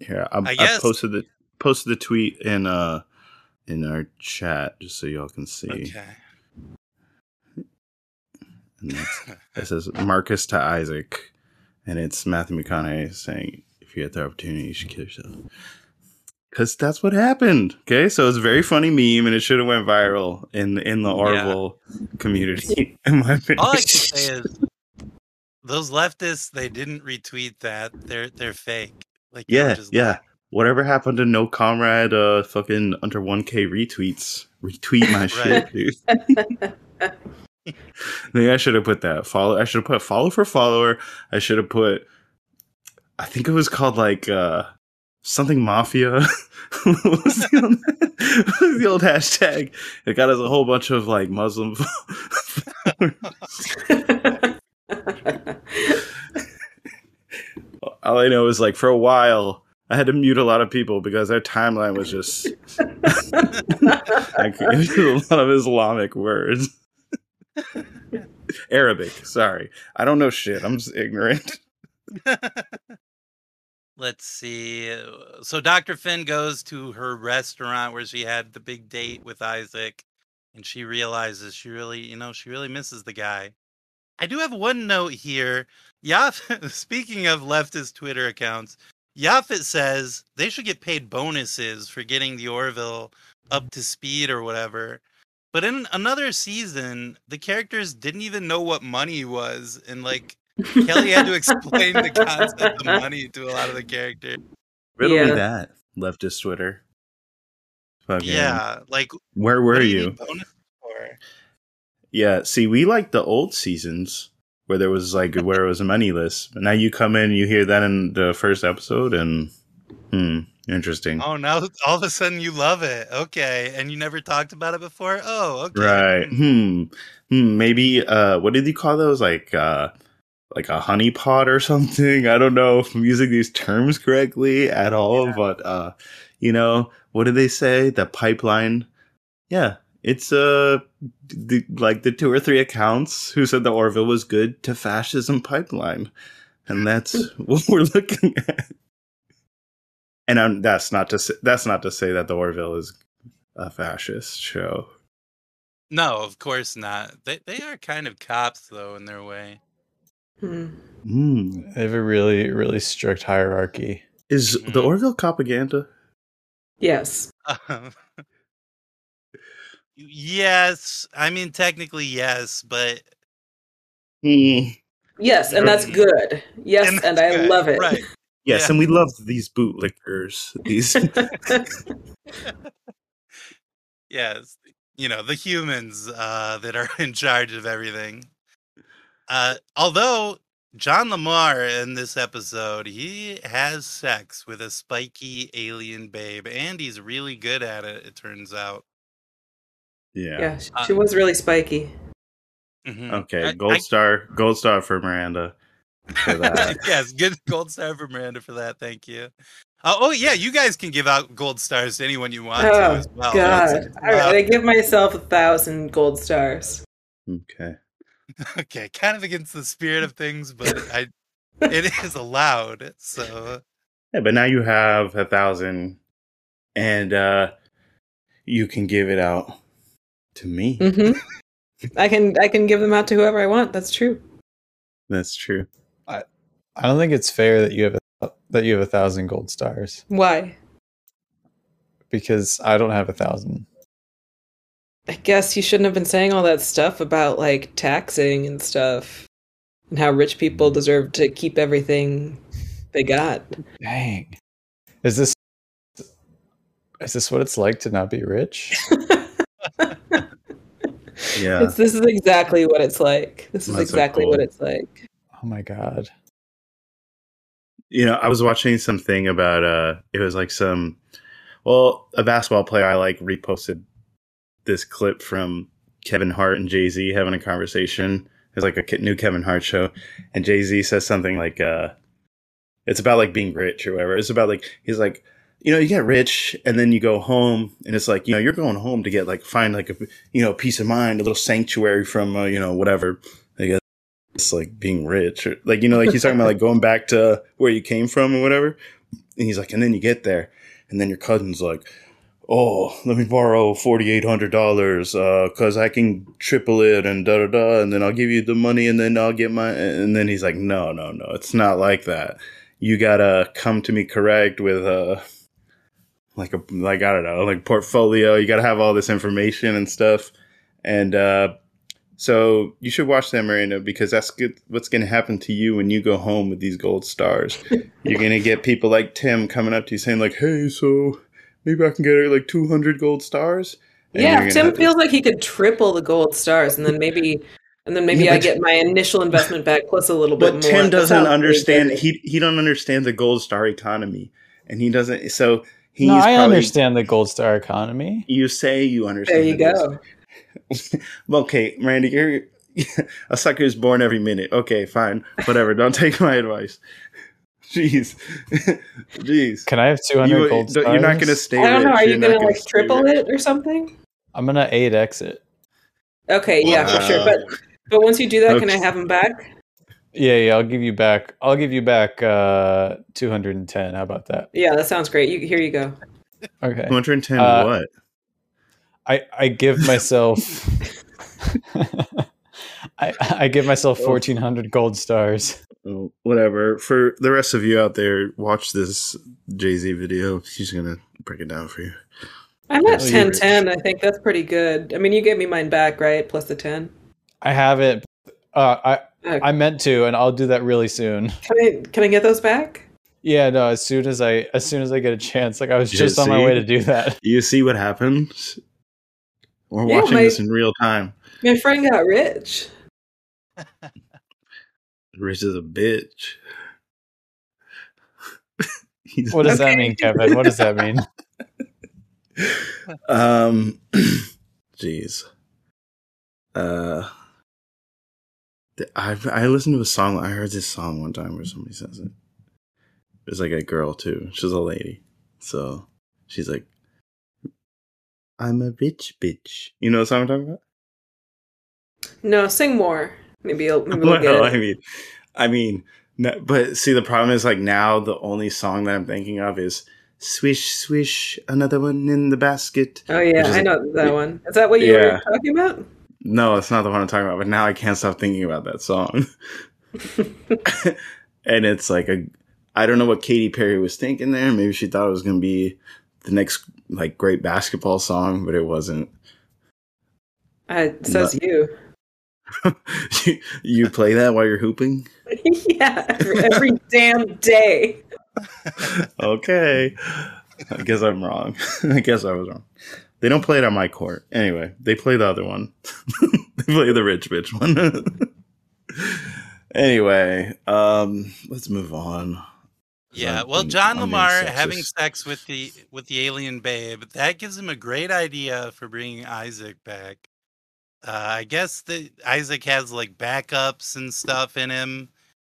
Here, I, I I, posted the posted the tweet in uh in our chat just so y'all can see. Okay. And that's, it says Marcus to Isaac, and it's Matthew McConaughey saying, "If you get the opportunity, you should kill yourself." Because that's what happened. Okay, so it's a very funny meme, and it should have went viral in in the Orville community. In my opinion, All I can say is those leftists they didn't retweet that. They're they're fake. Like yeah, just yeah. lying. Whatever happened to no comrade? Uh, fucking under one k retweets. Retweet my shit, dude. Maybe I should have put that follow. I should have put follow for follower. I should have put. I think it was called like uh something mafia. was the old, was the old hashtag? It got us a whole bunch of like Muslim. All I know is like for a while I had to mute a lot of people because their timeline was just like a lot of Islamic words. Arabic, sorry. I don't know shit. I'm just ignorant. Let's see. So Dr. Finn goes to her restaurant where she had the big date with Isaac, and she realizes she really, you know, she really misses the guy. I do have one note here. Yaf, speaking of leftist Twitter accounts, Yaphet says they should get paid bonuses for getting the Orville up to speed or whatever. But in another season, the characters didn't even know what money was, and like Kelly had to explain the concept of money to a lot of the characters. Riddle Yeah. me that, leftist Twitter. Fucking, Yeah, like Where were do you? Need bonus for? Yeah, see, we like the old seasons where there was like where it was moneyless. But now you come in, you hear that in the first episode, and hmm, interesting. Oh, now all of a sudden you love it. Okay, and you never talked about it before. Oh, okay. Right. Hmm. Hmm. Hmm. Maybe. Uh. What did you call those? Like. Uh. Like a honey pot or something. I don't know if I'm using these terms correctly at all, but uh, you know, what did they say? The pipeline. Yeah, it's uh, the, like the two or three accounts who said the Orville was good to fascism pipeline, and that's what we're looking at. And um, that's not to say, that's not to say that the Orville is a fascist show. No, of course not. They they are kind of cops though in their way. Hmm. Mm. They have a really, really strict hierarchy. Is Mhm. the Orville propaganda? Yes. Um, yes, I mean technically yes, but Mm. Yes, and that's good. Yes, and and, I good, love it. Right. Yes, Yeah. and we love these bootlickers. These yes you know the humans uh that are in charge of everything uh although John LaMarr in this episode, he has sex with a spiky alien babe, and he's really good at it. It turns out. Yeah. Yeah, she, Uh, she was really spiky. Mhm. Okay. I- gold I- star. Gold star for Miranda. For that. yes, good gold star for Miranda for that. Thank you. Uh, oh yeah, you guys can give out gold stars to anyone you want to Oh as well. God! All right, I give myself a thousand gold stars. okay. okay, kind of against the spirit of things, but I it is allowed. So Yeah, but now you have a thousand, and uh you can give it out to me. hmm I can I can give them out to whoever I want. That's true. That's true. I I don't think it's fair that you have a, that you have a thousand gold stars Why? because I don't have a thousand. I guess you shouldn't have been saying all that stuff about like taxing and stuff, and how rich people deserve to keep everything they got. Dang. Is this is this what it's like to not be rich? Yeah. It's, this is exactly what it's like. This is That's so exactly what it's like. Oh my god. you know, I was watching something about uh it was like some well, a basketball player I like reposted this clip from Kevin Hart and Jay-Z having a conversation. It's like a new Kevin Hart show and Jay-Z says something like uh it's about like being rich or whatever. It's about like he's like you know, you get rich and then you go home and it's like, you know, you're going home to get like find like a you know, peace of mind, a little sanctuary from uh, you know, whatever. I guess it's like being rich or like you know like he's talking about like going back to where you came from or whatever and he's like and then you get there and then your cousin's like oh let me borrow $4800 uh because i can triple it and da da da and then i'll give you the money and then i'll get my and then he's like no no no it's not like that you gotta come to me correct with uh like a like i don't know like portfolio you gotta have all this information and stuff and uh so you should watch that, Marina, because that's good. What's going to happen to you when you go home with these gold stars? You're going to get people like Tim coming up to you saying, like, "Hey, so maybe I can get like 200 gold stars." And yeah, Tim have to- feels like he could triple the gold stars, and then maybe, and then maybe Yeah, I get my initial investment back plus a little bit But. Tim doesn't understand. He he don't understand the gold star economy, and he doesn't. So he's no, I probably, understand the gold star economy. You say you understand. There you the go. okay, Randy, you're a sucker is born every minute. Okay, fine, whatever. Don't take my advice. Jeez, jeez. Can I have 200 You, gold stars? you're not going to stay. I don't know. Are you You're gonna like triple rich. it or something? I'm gonna 8 exit. Okay, yeah, for sure. But but once you do that, can I have them back? Yeah, yeah, I'll give you back. I'll give you back uh 210. How about that? Yeah, that sounds great. You here you go. Okay. 210 Uh, what? I I give myself I I give myself 1400 gold stars. Oh, whatever. For the rest of you out there, watch this Jay Z video. He's gonna break it down for you. I'm at Oh, you're ten ten. I think that's pretty good. I mean, you gave me mine back, right? Plus the ten. I have it. Uh, I Okay. I meant to, and I'll do that really soon. Can I can I get those back? Yeah, no. As soon as I as soon as I get a chance, like I was You just on my way to do that. You see what happens? We're Yeah, watching my- this in real time. My friend got rich. Rich is a bitch. What does that mean, Kevin? What does that mean? Um, jeez. Uh, th- I I listened to a song. I heard this song one time where somebody says it. It's like a girl too. She's a lady, so she's like, "I'm a rich bitch." You know what song I'm talking about? No, sing more. Maybe you'll maybe we'll get Well, it. I mean, I mean, no, but see, the problem is like now the only song that I'm thinking of is "Swish Swish," another one in the basket. Oh yeah, I is I a- know that one. Is that what you Yeah. were talking about? No, it's not the one I'm talking about. But now I can't stop thinking about that song. and it's like a, I don't know what Katy Perry was thinking there. Maybe she thought it was gonna be the next like great basketball song, but it wasn't. Uh, it says you. you, you play that while you're hooping? yeah, every, every damn day. okay. I guess I'm wrong. I guess I was wrong. They don't play it on my court. Anyway, they play the other one. they play the rich bitch one. Anyway, um, let's move on. Yeah, I'm well, John I'm LaMarr having sex with the with the alien babe that gives him a great idea for bringing Isaac back. Uh, I guess that Isaac has like backups and stuff in him,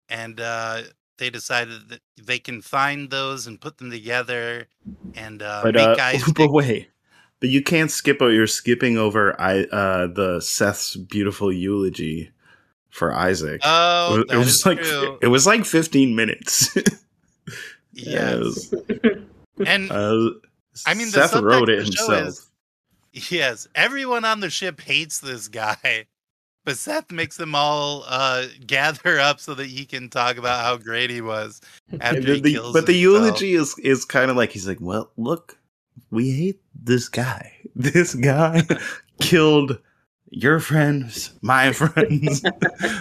and uh, they decided that they can find those and put them together and uh, But, make uh, Isaac. but wait, but you can't skip. o- You're skipping over I uh the Seth's beautiful eulogy for Isaac. Oh, it, was- it was is like true. it was like 15 minutes. Yes, and uh, I mean, the Seth wrote it of the show himself. is- Yes, everyone on the ship hates this guy, but Seth makes them all uh, gather up so that he can talk about how great he was after he the- the- kills but the eulogy is is kind of like he's like, well, look, we hate this guy. This guy killed your friends, my friends,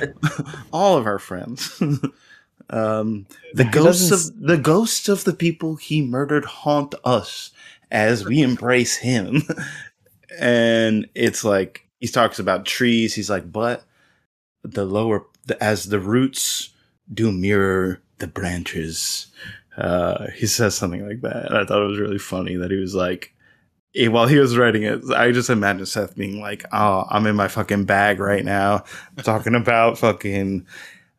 all of our friends. um, the He ghosts of the ghosts of the people he murdered haunt us as we embrace him. and it's like he talks about trees. He's like, but the lower the, as the roots do mirror the branches. Uh, he says something like that. And I thought it was really funny that he was like, while he was writing it, I just imagine Seth being like, "Oh, I'm in my fucking bag right now, talking about fucking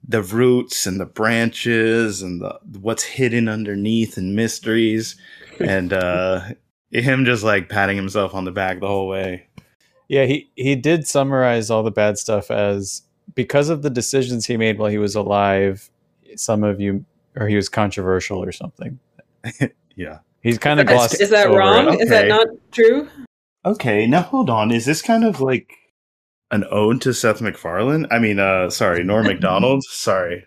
the roots and the branches and the what's hidden underneath and mysteries," and uh, him just like patting himself on the back the whole way. Yeah, he he did summarize all the bad stuff as because of the decisions he made while he was alive. Some of you, or he was controversial or something. Yeah. He's kind of Is- glossed. is that over it. wrong? Is that not true? Okay, now hold on. Is this kind of like an ode to Seth MacFarlane? I mean, uh, sorry, Norm MacDonald. Sorry,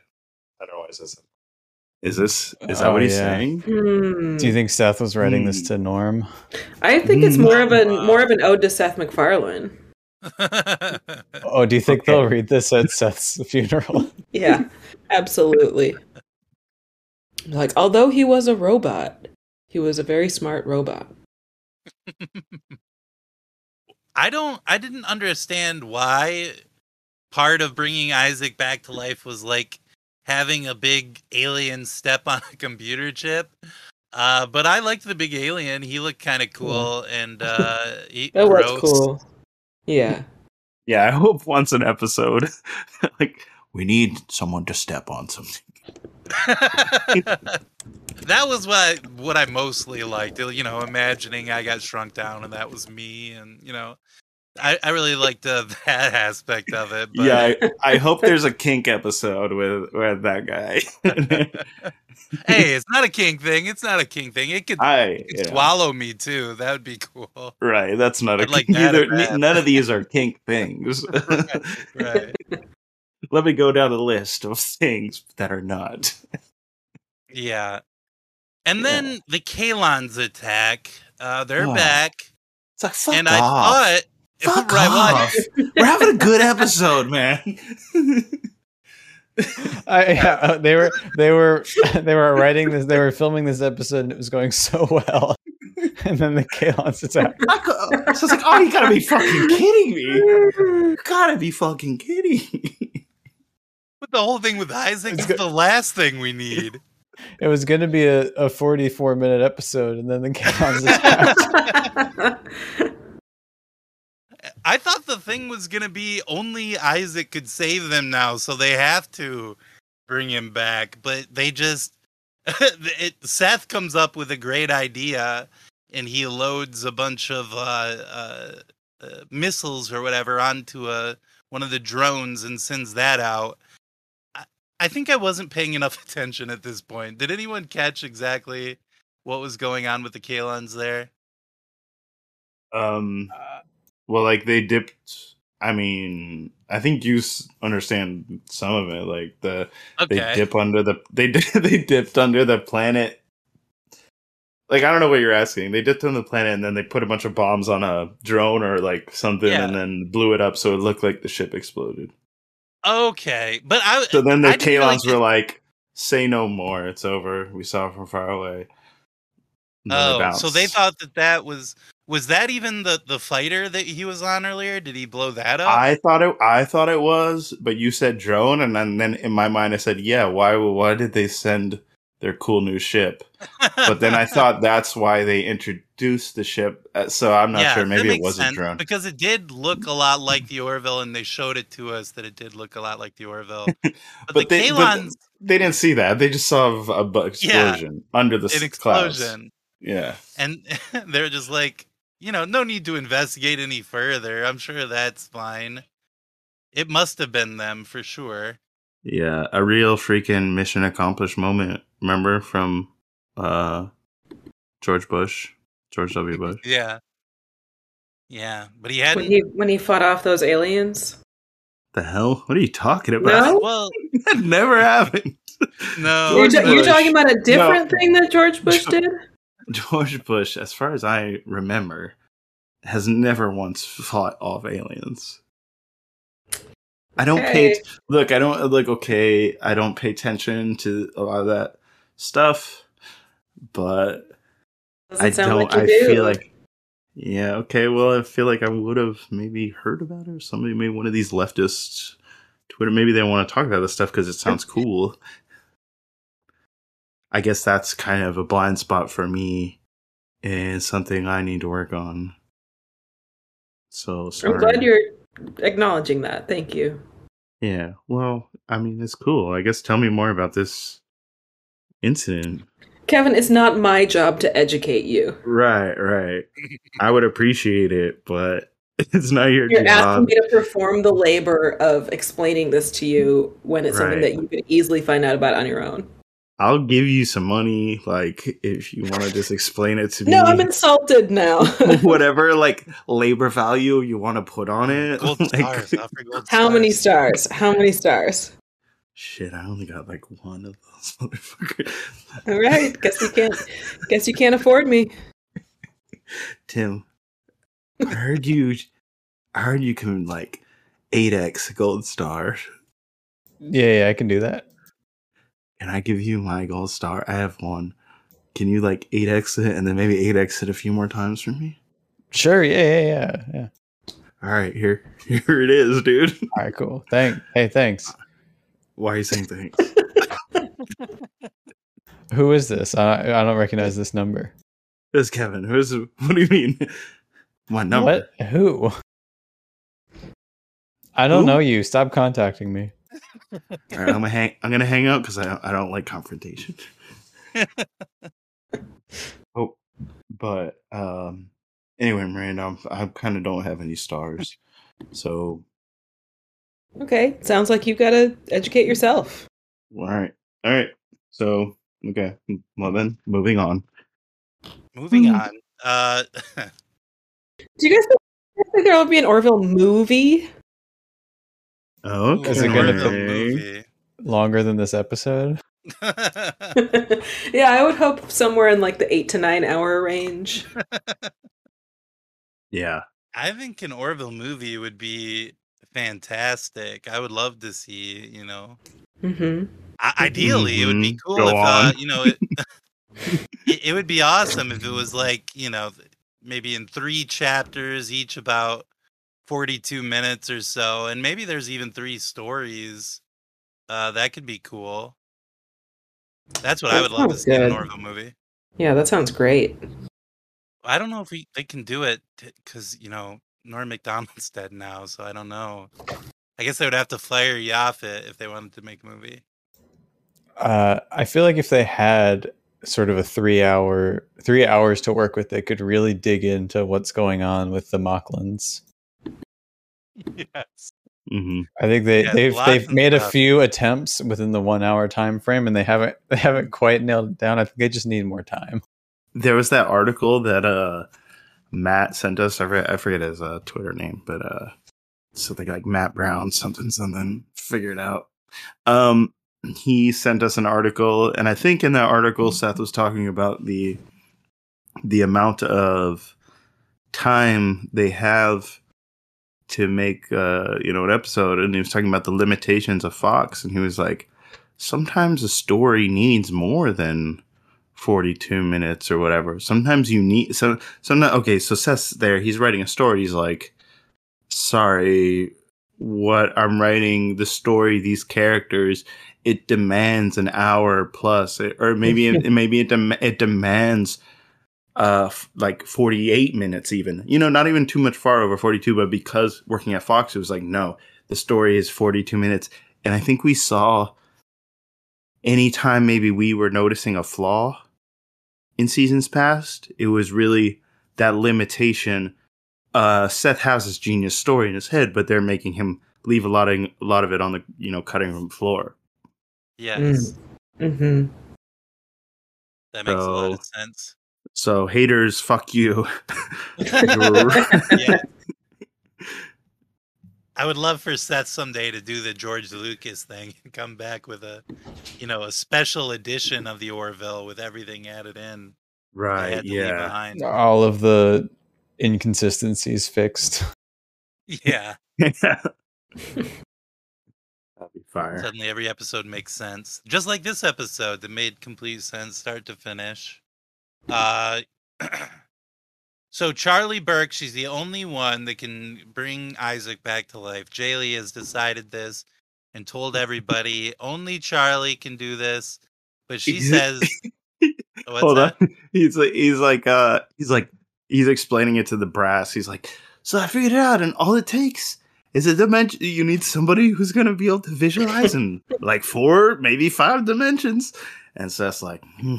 I don't know why it says that. Is this is that Oh, what he's yeah. saying? Hmm. Do you think Seth was writing this Hmm. to Norm? I think it's more of a more of an ode to Seth MacFarlane. Oh, do you think they'll read this at Seth's funeral? Yeah, absolutely. Like, although he was a robot, he was a very smart robot. I don't. I didn't understand why part of bringing Isaac back to life was like having a big alien step on a computer chip. Uh, but I liked the big alien. He looked kind of cool, and uh, he, That was gross. cool. Yeah. Yeah, I hope once an episode, like we need someone to step on something. that was what I, what I mostly liked. You know, imagining I got shrunk down and that was me, and you know, I, I really liked uh, that aspect of it. But yeah, I, I hope there's a kink episode with with that guy. hey, it's not a king thing. It's not a king thing. It could, I it could yeah. swallow me too. That would be cool. right. That's not a I'd like kink. Either, none of these are kink things. Right. Let me go down a list of things that are not. Yeah. And then the Kaylons attack. Uh, they're Oh, back, It's like fuck and off. I thought. Fuck right, well, off. We're having a good episode, man. I, yeah, uh, they were they were they were writing this. They were filming this episode, and it was going so well. And then the Kaylons attack. I co- so it's like, oh, you gotta be fucking kidding me. You gotta be fucking kidding me. But the whole thing with Isaac is the last thing we need. It was going to be a, a forty-four minute episode, and then the Kaylons attacked. I thought the thing was gonna be only Isaac could save them now, so they have to bring him back. But they just it, Seth comes up with a great idea, and he loads a bunch of uh, uh, uh, missiles or whatever onto a one of the drones and sends that out. I, I think I wasn't paying enough attention at this point. Did anyone catch exactly what was going on with the Kaylons there? Um, well, like they dipped. I mean, I think you s- understand some of it. Like the Okay. they dip under the they di- they dipped under the planet. Like I don't know what you're asking. They dipped on the planet and then they put a bunch of bombs on a drone or like something Yeah. and then blew it up so it looked like the ship exploded. Okay, but I So then the I really Kaylons were like, "Say no more. It's over. We saw it from far away." And then they Oh, so they thought that that was Was that even the the fighter that he was on earlier? Did he blow that up? I thought it. I thought it was, but you said drone, and then, then in my mind I said, "Yeah, why? Why did they send their cool new ship?" But then I thought that's why they introduced the ship. uh, So I'm not Yeah, sure. Maybe it makes was a drone. because it did look a lot like the Orville, and they showed it to us that it did look a lot like the Orville. But, But the they- but They didn't see that. They just saw a bu- explosion under the an clouds. explosion, Yeah. and they're just like, you know, no need to investigate any further. I'm sure that's fine. It must have been them for sure. Yeah, a real freaking mission accomplished moment. Remember from uh George Bush, George W. Bush. Yeah, yeah, but he hadn't. he when he fought off those aliens. The hell? What are you talking about? No? Well, that never happened. no, You're, George ta- you're talking about a different thing that George Bush Jo- did? George Bush, as far as I remember, has never once fought off aliens. I don't pay Okay. look, I don't like okay, I don't pay attention to a lot of that stuff, but Doesn't I don't like I do. feel like yeah, okay, well I feel like I would have maybe heard about it or somebody maybe one of these leftist Twitter maybe they want to talk about this stuff because it sounds cool. I guess that's kind of a blind spot for me and something I need to work on. So sorry. I'm glad you're acknowledging that. Thank you. Yeah. Well, I mean, it's cool. I guess tell me more about this incident. Kevin, it's not my job to educate you. Right, right. I would appreciate it, but it's not your job. You're asking me to perform the labor of explaining this to you when it's something that you could easily find out about on your own. I'll give you some money, like if you want to just explain it to me. No, I'm insulted now. Whatever, like labor value you want to put on it. gold Like, stars. Offer gold How many stars. stars? How many stars? Shit, I only got like one of those motherfuckers. All right. Guess you can't. Guess you can't afford me. Tim, I heard you. I heard you can like eight x gold star. Yeah, yeah, I can do that. Can I give you my gold star? I have one. Can you like eight x it and then maybe eight x it a few more times for me? Sure. Yeah, yeah, yeah, yeah. All right, here, here it is, dude. All right, cool. Thank. Hey, thanks. Why are you saying thanks? Who is this? I, I don't recognize this number. It's Kevin. Who's? What do you mean? My number. What? Who? I don't Who? know you. Stop contacting me. All right, I'm gonna hang. I'm gonna hang out because I I don't like confrontation. oh, but um. Anyway, Miranda, I'm, I kind of don't have any stars, so Okay. Sounds like you've got to educate yourself. all right, all right. So okay, well then, moving on. Moving Hmm. on. Uh, Do you guys think- do you think there will be an Orville movie? Okay. Is it gonna be- movie. Longer than this episode? yeah, I would hope somewhere in like the eight to nine hour range. Yeah. I think an Orville movie would be fantastic. I would love to see, you know. hmm I- ideally, it would be Mhm. cool Go if, uh, you know, it, it, it would be awesome if it was like, you know, maybe in three chapters, each about 42 minutes or so. And maybe there's even three stories. Uh, that could be cool. That's what I would love to see in an good. Orville movie. Yeah, that sounds great. I don't know if we, they can do it because, you know, Norm MacDonald's dead now. So I don't know. I guess they would have to fire Yaphet if they wanted to make a movie. Uh, I feel like if they had sort of a three hour three hours to work with, they could really dig into what's going on with the Moclans. yes. hmm I think they Yeah, they've they've of made a few attempts within the one hour time frame, and they haven't they haven't quite nailed it down. I think they just need more time. There was that article that uh Matt sent us. I forget, I forget his uh, Twitter name, but uh something like Matt Brown something something. Figure it out. Um, he sent us an article, and I think in that article, Seth was talking about the the amount of time they have to make uh you know an episode, and he was talking about the limitations of Fox, and he was like, sometimes a story needs more than 42 minutes or whatever. Sometimes you need so sometimes okay, so Seth's there, he's writing a story, he's like, sorry, what I'm writing, the story, these characters, it demands an hour plus, it- or maybe it, maybe it dem- it demands uh f- like 48 minutes even. You know, not even too much far over 42, but because working at Fox, it was like, no, the story is 42 minutes, and I think we saw anytime maybe we were noticing a flaw in seasons past, it was really that limitation. Uh, Seth has this genius story in his head, but they're making him leave a lot of a lot of it on the you know cutting room floor. Yes, Mm-hmm. that makes a lot of sense. So haters, fuck you. yeah. I would love for Seth someday to do the George Lucas thing and come back with a, you know, a special edition of the Orville with everything added in. right? had to leave Yeah. behind. All of the inconsistencies fixed. Yeah. That'd be fire. Suddenly every episode makes sense. Just like this episode that made complete sense start to finish. Uh So Charly Burke, she's the only one that can bring Isaac back to life. Jaylee has decided this and told everybody only Charly can do this. But she says What's Hold that? on. He's like he's like uh he's like he's explaining it to the brass. He's like, so I figured it out, and all it takes is it a dimension. You need somebody who's gonna be able to visualize in like four, maybe five dimensions. And Seth's like, hmm,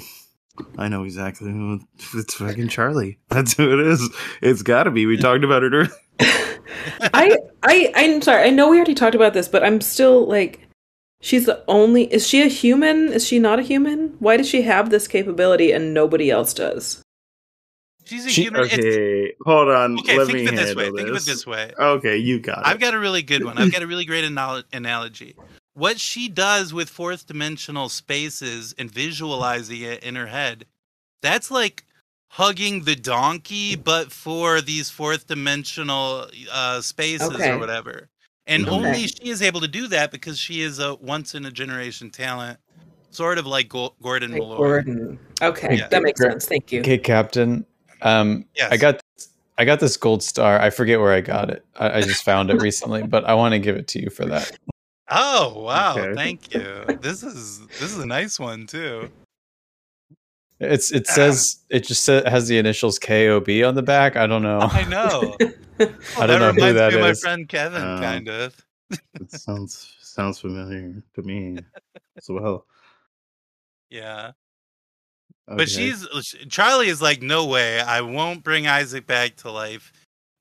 I know exactly who it's fucking Charly. That's who it is. It's gotta be. We talked about it earlier. I I I'm sorry. I know we already talked about this, but I'm still like she's the only is she a human? Is she not a human? Why does she have this capability and nobody else does? She's a She- human. it's- Okay, hold on. okay, Let think me of it this handle way. Think of it this way. Okay, you got it. I've got a really good one. I've got a really great anal- analogy. What she does with fourth dimensional spaces and visualizing it in her head, that's like hugging the donkey, but for these fourth dimensional uh, spaces Okay. or whatever. And Okay. only she is able to do that because she is a once in a generation talent, sort of like Go- Gordon Like Malloy. Gordon. Okay, Yeah. that makes sense. Thank you. Okay, Captain. Um, Yes. I got I got this gold star. I forget where I got it. I, I just found it recently, but I want to give it to you for that. Oh wow! Okay. Thank you. This is this is a nice one too. It's it says it just sa- has the initials KOB on the back. I don't know. I know. I don't know who reminds that me my friend Kevin, Um, kind of. It sounds sounds familiar to me as well. Yeah. Okay. But she's Charly is like, no way, I won't bring Isaac back to life.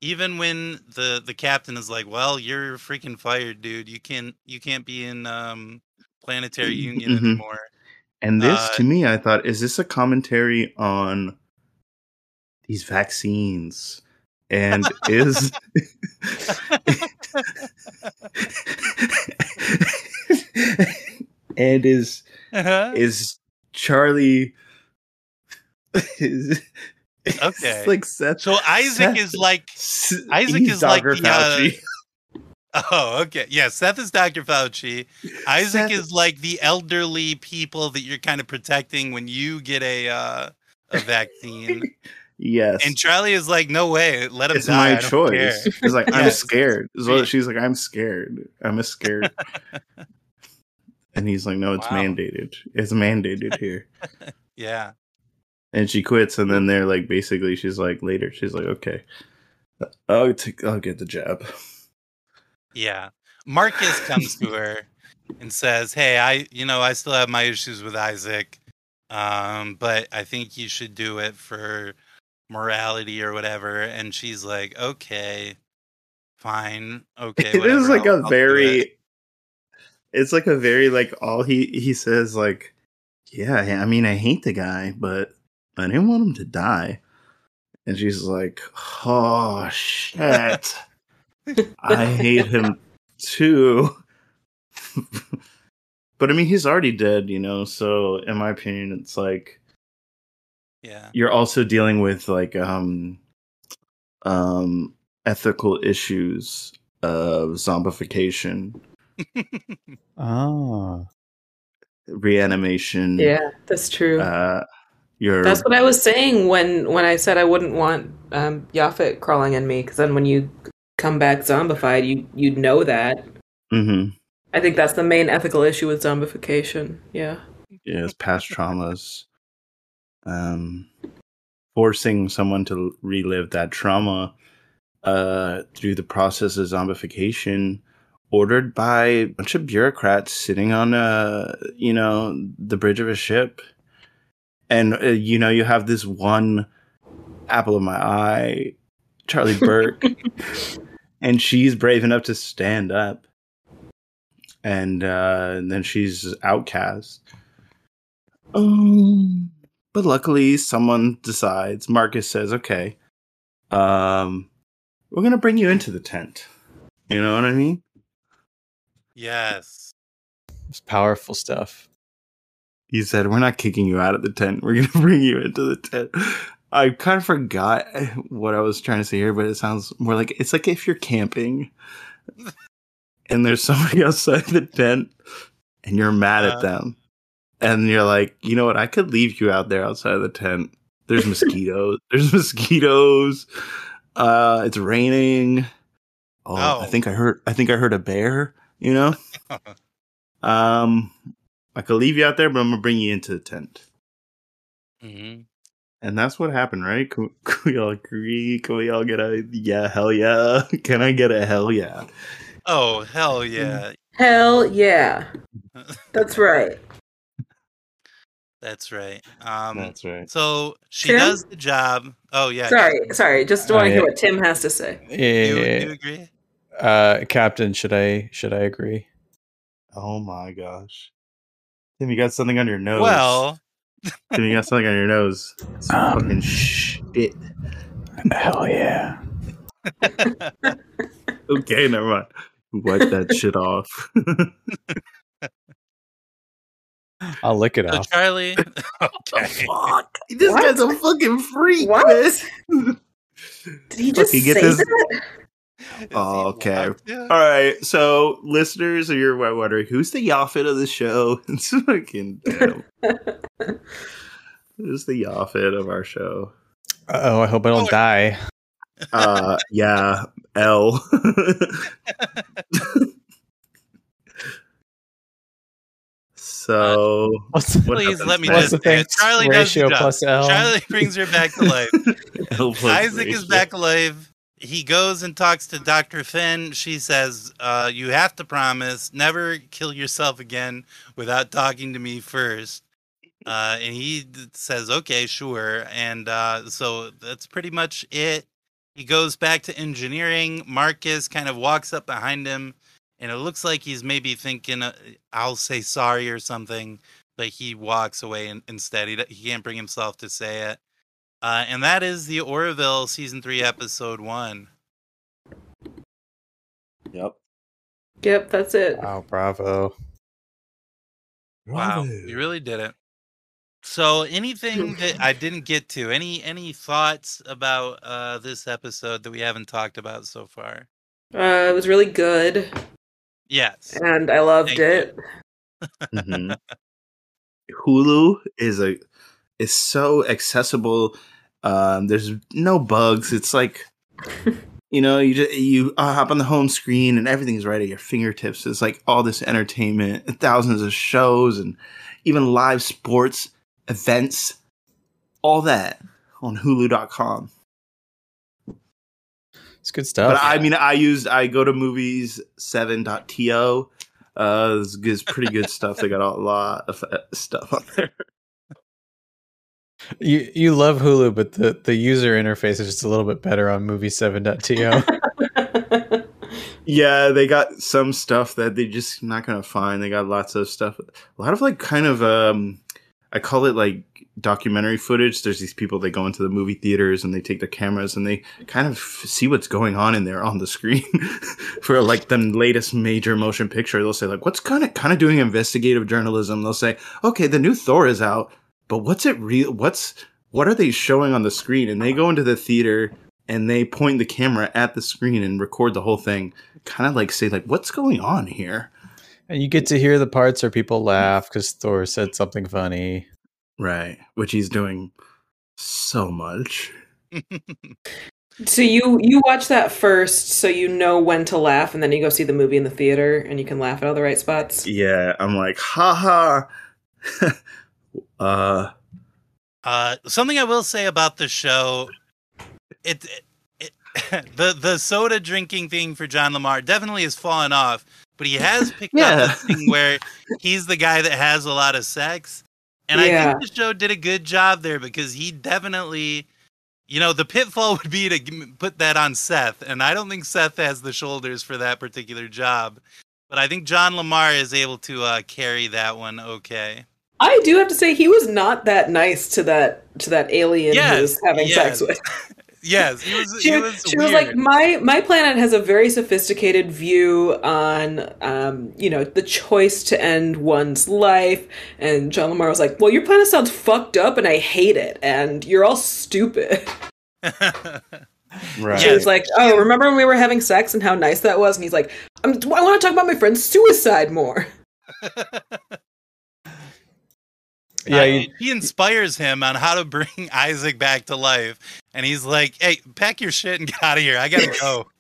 Even when the the captain is like, well, you're freaking fired, dude. You can't you can't be in um planetary union Mhm. anymore. and this uh, to me, I thought, is this a commentary on these vaccines? And is and is Uh-huh. is Charly Okay. it's like Seth so Isaac Seth- is like Isaac is like Dr. the, uh, Oh, okay. Yeah, Seth is Dr. Fauci. Isaac Seth- is like the elderly people that you're kind of protecting when you get a uh, a vaccine. yes and Charly is like, no way, let him it's die. my choice. care." It's like I'm Yes. scared. So she's like, I'm scared. I'm a scared. and he's like, No, it's Wow. mandated. It's mandated here. Yeah. And she quits, and then they're like, basically, she's like, later, she's like, okay, I'll take, I'll get the job Yeah. Marcus comes to her and says, "Hey, I, you know, I still have my issues with Isaac, um, but I think you should do it for morality or whatever." And she's like, "Okay, fine, okay." it is whatever, like I'll- a I'll very. it." It's like a very like all he he says like, yeah, I mean, I hate the guy, but I didn't want him to die. And she's like, oh shit. I hate him too. but I mean, he's already dead, you know. So, in my opinion, it's like Yeah. you're also dealing with like um, um, ethical issues of zombification, Oh, reanimation. Yeah, that's true. Uh, You're That's what I was saying when when I said I wouldn't want um, Yaphit crawling in me, because then when you come back zombified, you you'd know that. hmm I think that's the main ethical issue with zombification. Yeah. yeah, it's past traumas. Um, forcing someone to relive that trauma uh, through the process of zombification, ordered by a bunch of bureaucrats sitting on a you know the bridge of a ship, and uh, you know you have this one apple of my eye, Charly Burke, and she's brave enough to stand up, and, uh, and then she's outcast. Um, but luckily, someone decides. Marcus says, "Okay, um, we're gonna bring you into the tent." You know what I mean? Yes. It's powerful stuff. He said, "We're not kicking you out of the tent. We're gonna bring you into the tent." I kind of forgot what I was trying to say here, but it sounds more like it's like if you're camping and there's somebody outside the tent and you're mad Uh. at them, and you're like, you know what? I could leave you out there outside of the tent. There's mosquitoes. there's mosquitoes. Uh, it's raining. Oh, I Oh. think I heard. I think I heard a bear. You know. Um, I could leave you out there, but I'm gonna bring you into the tent. Mm-hmm. And that's what happened, right? Can, can we all agree? Can we all get a yeah, hell yeah? Can I get a hell yeah? Oh hell yeah! Hell yeah. That's right. That's right. Um, That's right. so she Tim? does the job. Oh yeah. Sorry, sorry. Just want to hear what Tim has to say. You, Yeah, you agree? uh, Captain, should I should I agree? Oh my gosh. Tim, you got something on your nose. Well, Tim, you got something on your nose. It's Um, fucking shit. Hell yeah! Okay, never mind. Wipe that shit off. I'll lick it so off. Charlie. What the okay. fuck? This What? guy's a fucking freak, What? man. Did he just Fucking say get this- that? Is he Oh, okay. locked? All right, so listeners, you're wondering who's the Yaphit of the show? It's fucking damn. who's the Yaphit of our show? Oh, I hope I don't Oh, die. Uh, yeah, L. so What's the, What Please let me just the say thing? it. Charly does the Ratio job. plus L. Charly brings her back to life. L plus Isaac is back alive. He goes and talks to Dr. Finn. She says, uh, You have to promise never kill yourself again without talking to me first. Uh, and he says, Okay, sure. And uh, so that's pretty much it. He goes back to engineering. Marcus kind of walks up behind him, and it looks like he's maybe thinking, uh, I'll say sorry or something. But he walks away in, instead. He, he can't bring himself to say it. Uh, and that is the Orville season three, episode one. Yep. Yep, that's it. Wow, bravo. Wow, you really did it. So, anything that I didn't get to, any any thoughts about uh, this episode that we haven't talked about so far? Uh, it was really good, Yes. and I loved Thank it. Mhm. Hulu is a is so accessible. Um, there's no bugs. It's like you know, you just you uh, hop on the home screen and everything's right at your fingertips. It's like all this entertainment, thousands of shows, and even live sports events. All that on Hulu.com. It's good stuff. But I mean, I used I go to movies seven.to. Uh, it's, it's pretty good stuff. They got a lot of uh, stuff on there. You you love Hulu, but the, the user interface is just a little bit better on movie7.to. Yeah, they got some stuff that they just not gonna find. They got lots of stuff. A lot of like kind of um I call it like documentary footage. There's these people they go into the movie theaters and they take their cameras and they kind of see what's going on in there on the screen for like the latest major motion picture. They'll say like what's kind of kind of doing investigative journalism. They'll say, "Okay, the new Thor is out, but what's it real what's what are they showing on the screen?" And they go into the theater and they point the camera at the screen and record the whole thing kind of like say like what's going on here and you get to hear the parts where people laugh because Thor said something funny. Right. Which he's doing so much. So you you watch that first, so you know when to laugh, and then you go see the movie in the theater, and you can laugh at all the right spots. Yeah, I'm like, haha. uh Uh, something I will say about the show, it, it, the the soda drinking thing for John LaMarr definitely has fallen off, but he has picked Yeah. up this thing where he's the guy that has a lot of sex, and I think the show did a good job there because he definitely, you know, the pitfall would be to put that on Seth, and I don't think Seth has the shoulders for that particular job, but I think John LaMarr is able to uh, carry that one okay. I do have to say he was not that nice to that to that alien Yes, he was having yes. sex with. Yes, he was. She, he was, she was like, my my planet has a very sophisticated view on, um, you know, the choice to end one's life. And John LaMarr was like, well, your planet sounds fucked up, and I hate it, and you're all stupid. right. She was like, oh, remember when we were having sex and how nice that was? And he's like, I'm, I want to talk about my friend's suicide more. Yeah, Uh, you, he inspires him on how to bring Isaac back to life, and he's like, "Hey, pack your shit and get out of here. I gotta go."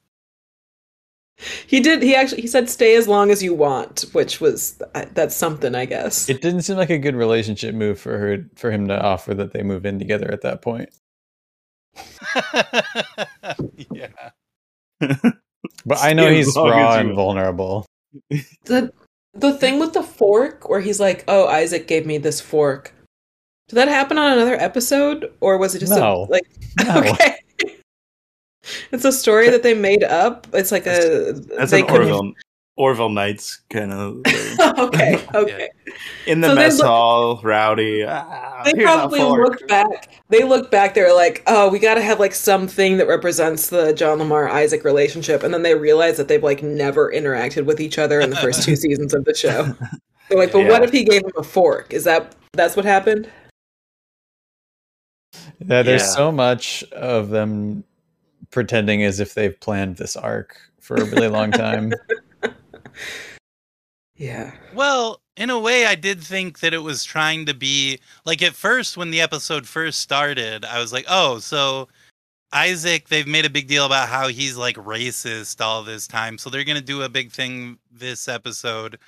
He did. He actually he said, "Stay as long as you want," which was that's something, I guess. it didn't seem like a good relationship move for her for him to offer that they move in together at that point. yeah, But I know As he's raw and vulnerable. the the thing with the fork, where he's like, "Oh, Isaac gave me this fork." Did that happen on another episode, or was it just No. a, like No. okay? it's a story that they made up. It's like a That's they an Orville Orville Knights kind of thing. okay, okay. in the So mess look- hall, rowdy. Ah, They here's probably fork. looked back. They looked back. They were like, "Oh, we got to have like something that represents the John LaMarr Isaac relationship." And then they realize that they've like never interacted with each other in the first two seasons of the show. They're like, "But what if he gave him a fork? Is that that's what happened?" Yeah, there's Yeah. so much of them pretending as if they've planned this arc for a really long time. Yeah. Well, in a way, I did think that it was trying to be like at first when the episode first started, I was like, oh, so Isaac, they've made a big deal about how he's like racist all this time. So they're going to do a big thing this episode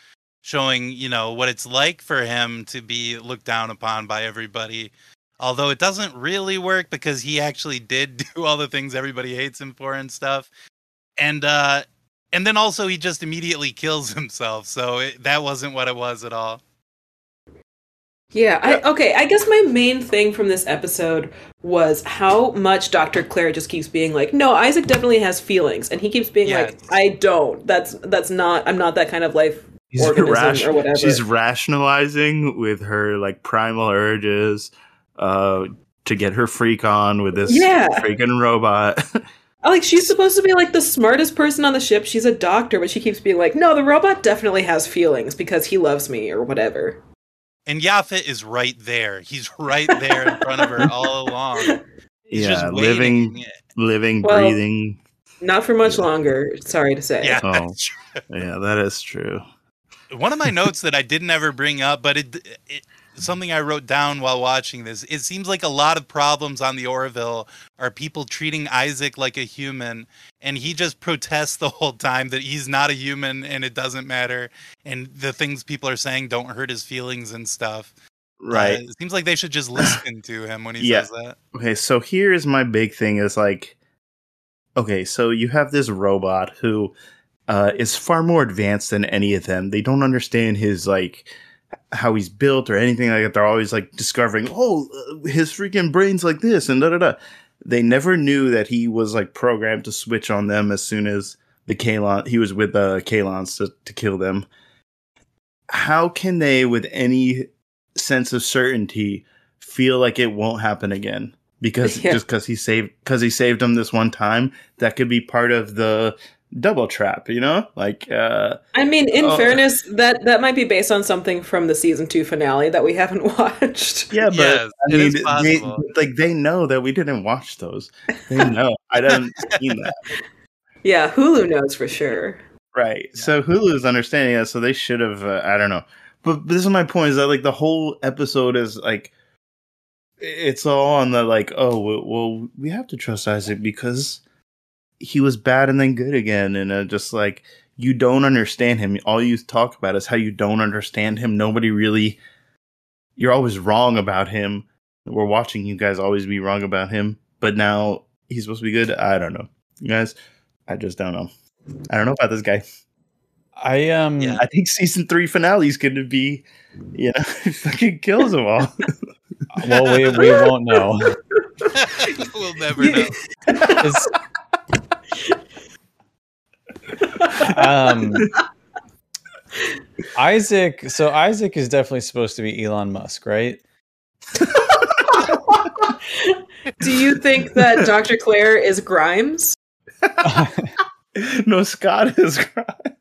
showing, you know, what it's like for him to be looked down upon by everybody. Although it doesn't really work because he actually did do all the things everybody hates him for and stuff. And uh and then also he just immediately kills himself. So it, that wasn't what it was at all. Yeah, I, okay. I guess my main thing from this episode was how much Dr. Claire just keeps being like, "No, Isaac definitely has feelings," and he keeps being like, "I don't. That's that's not. I'm not that kind of life She's, organism ration- or whatever." she's rationalizing with her like primal urges uh, to get her freak on with this Yeah. freaking robot. like she's supposed to be like the smartest person on the ship. She's a doctor, but she keeps being like, "No, the robot definitely has feelings because he loves me or whatever." And Yaphit is right there. He's right there in front of her all along. He's yeah, just living, waiting. living, Well- breathing. Not for much longer. Sorry to say. Yeah, Oh. that's true. Yeah, that is true. one of my notes that I didn't ever bring up, but it, it something I wrote down while watching this. It seems like a lot of problems on the Orville are people treating Isaac like a human, and he just protests the whole time that he's not a human and it doesn't matter, and the things people are saying don't hurt his feelings and stuff. Right. Uh, it seems like they should just listen to him when he Yeah. says that. Okay, so here's my big thing is like okay, so you have this robot who uh, is far more advanced than any of them. They don't understand his like how he's built or anything like that. They're always like discovering, oh, uh, his freaking brain's like this and da da da. They never knew that he was like programmed to switch on them as soon as the Kaylon he was with the Kaylons to, to kill them. How can they, with any sense of certainty, feel like it won't happen again? Because Yeah. just because he saved because he saved them this one time, that could be part of the double trap, you know? Like uh I mean, in Oh. fairness, that that might be based on something from the season two finale that we haven't watched. Yeah, but Yes, I mean, they, like they know that we didn't watch those. They know. I didn't see that. Yeah, Hulu knows for sure. Right. So Hulu is understanding that, so they should have. Uh, I don't know. But, but this is my point: is that like the whole episode is like it's all on the like, oh, well, well, we have to trust Isaac because he was bad and then good again, and uh, just like you don't understand him. All you talk about is how you don't understand him. Nobody really. You're always wrong about him. We're watching you guys always be wrong about him, but now he's supposed to be good. I don't know, you guys. I just don't know. I don't know about this guy. I um Yeah. I think season three finale is going to be, you know, fucking kills them all. well we we won't know. we'll never know. It's- um Isaac so Isaac is definitely supposed to be Elon Musk, right? Do you think that Dr. Claire is Grimes? no, Scott is crying.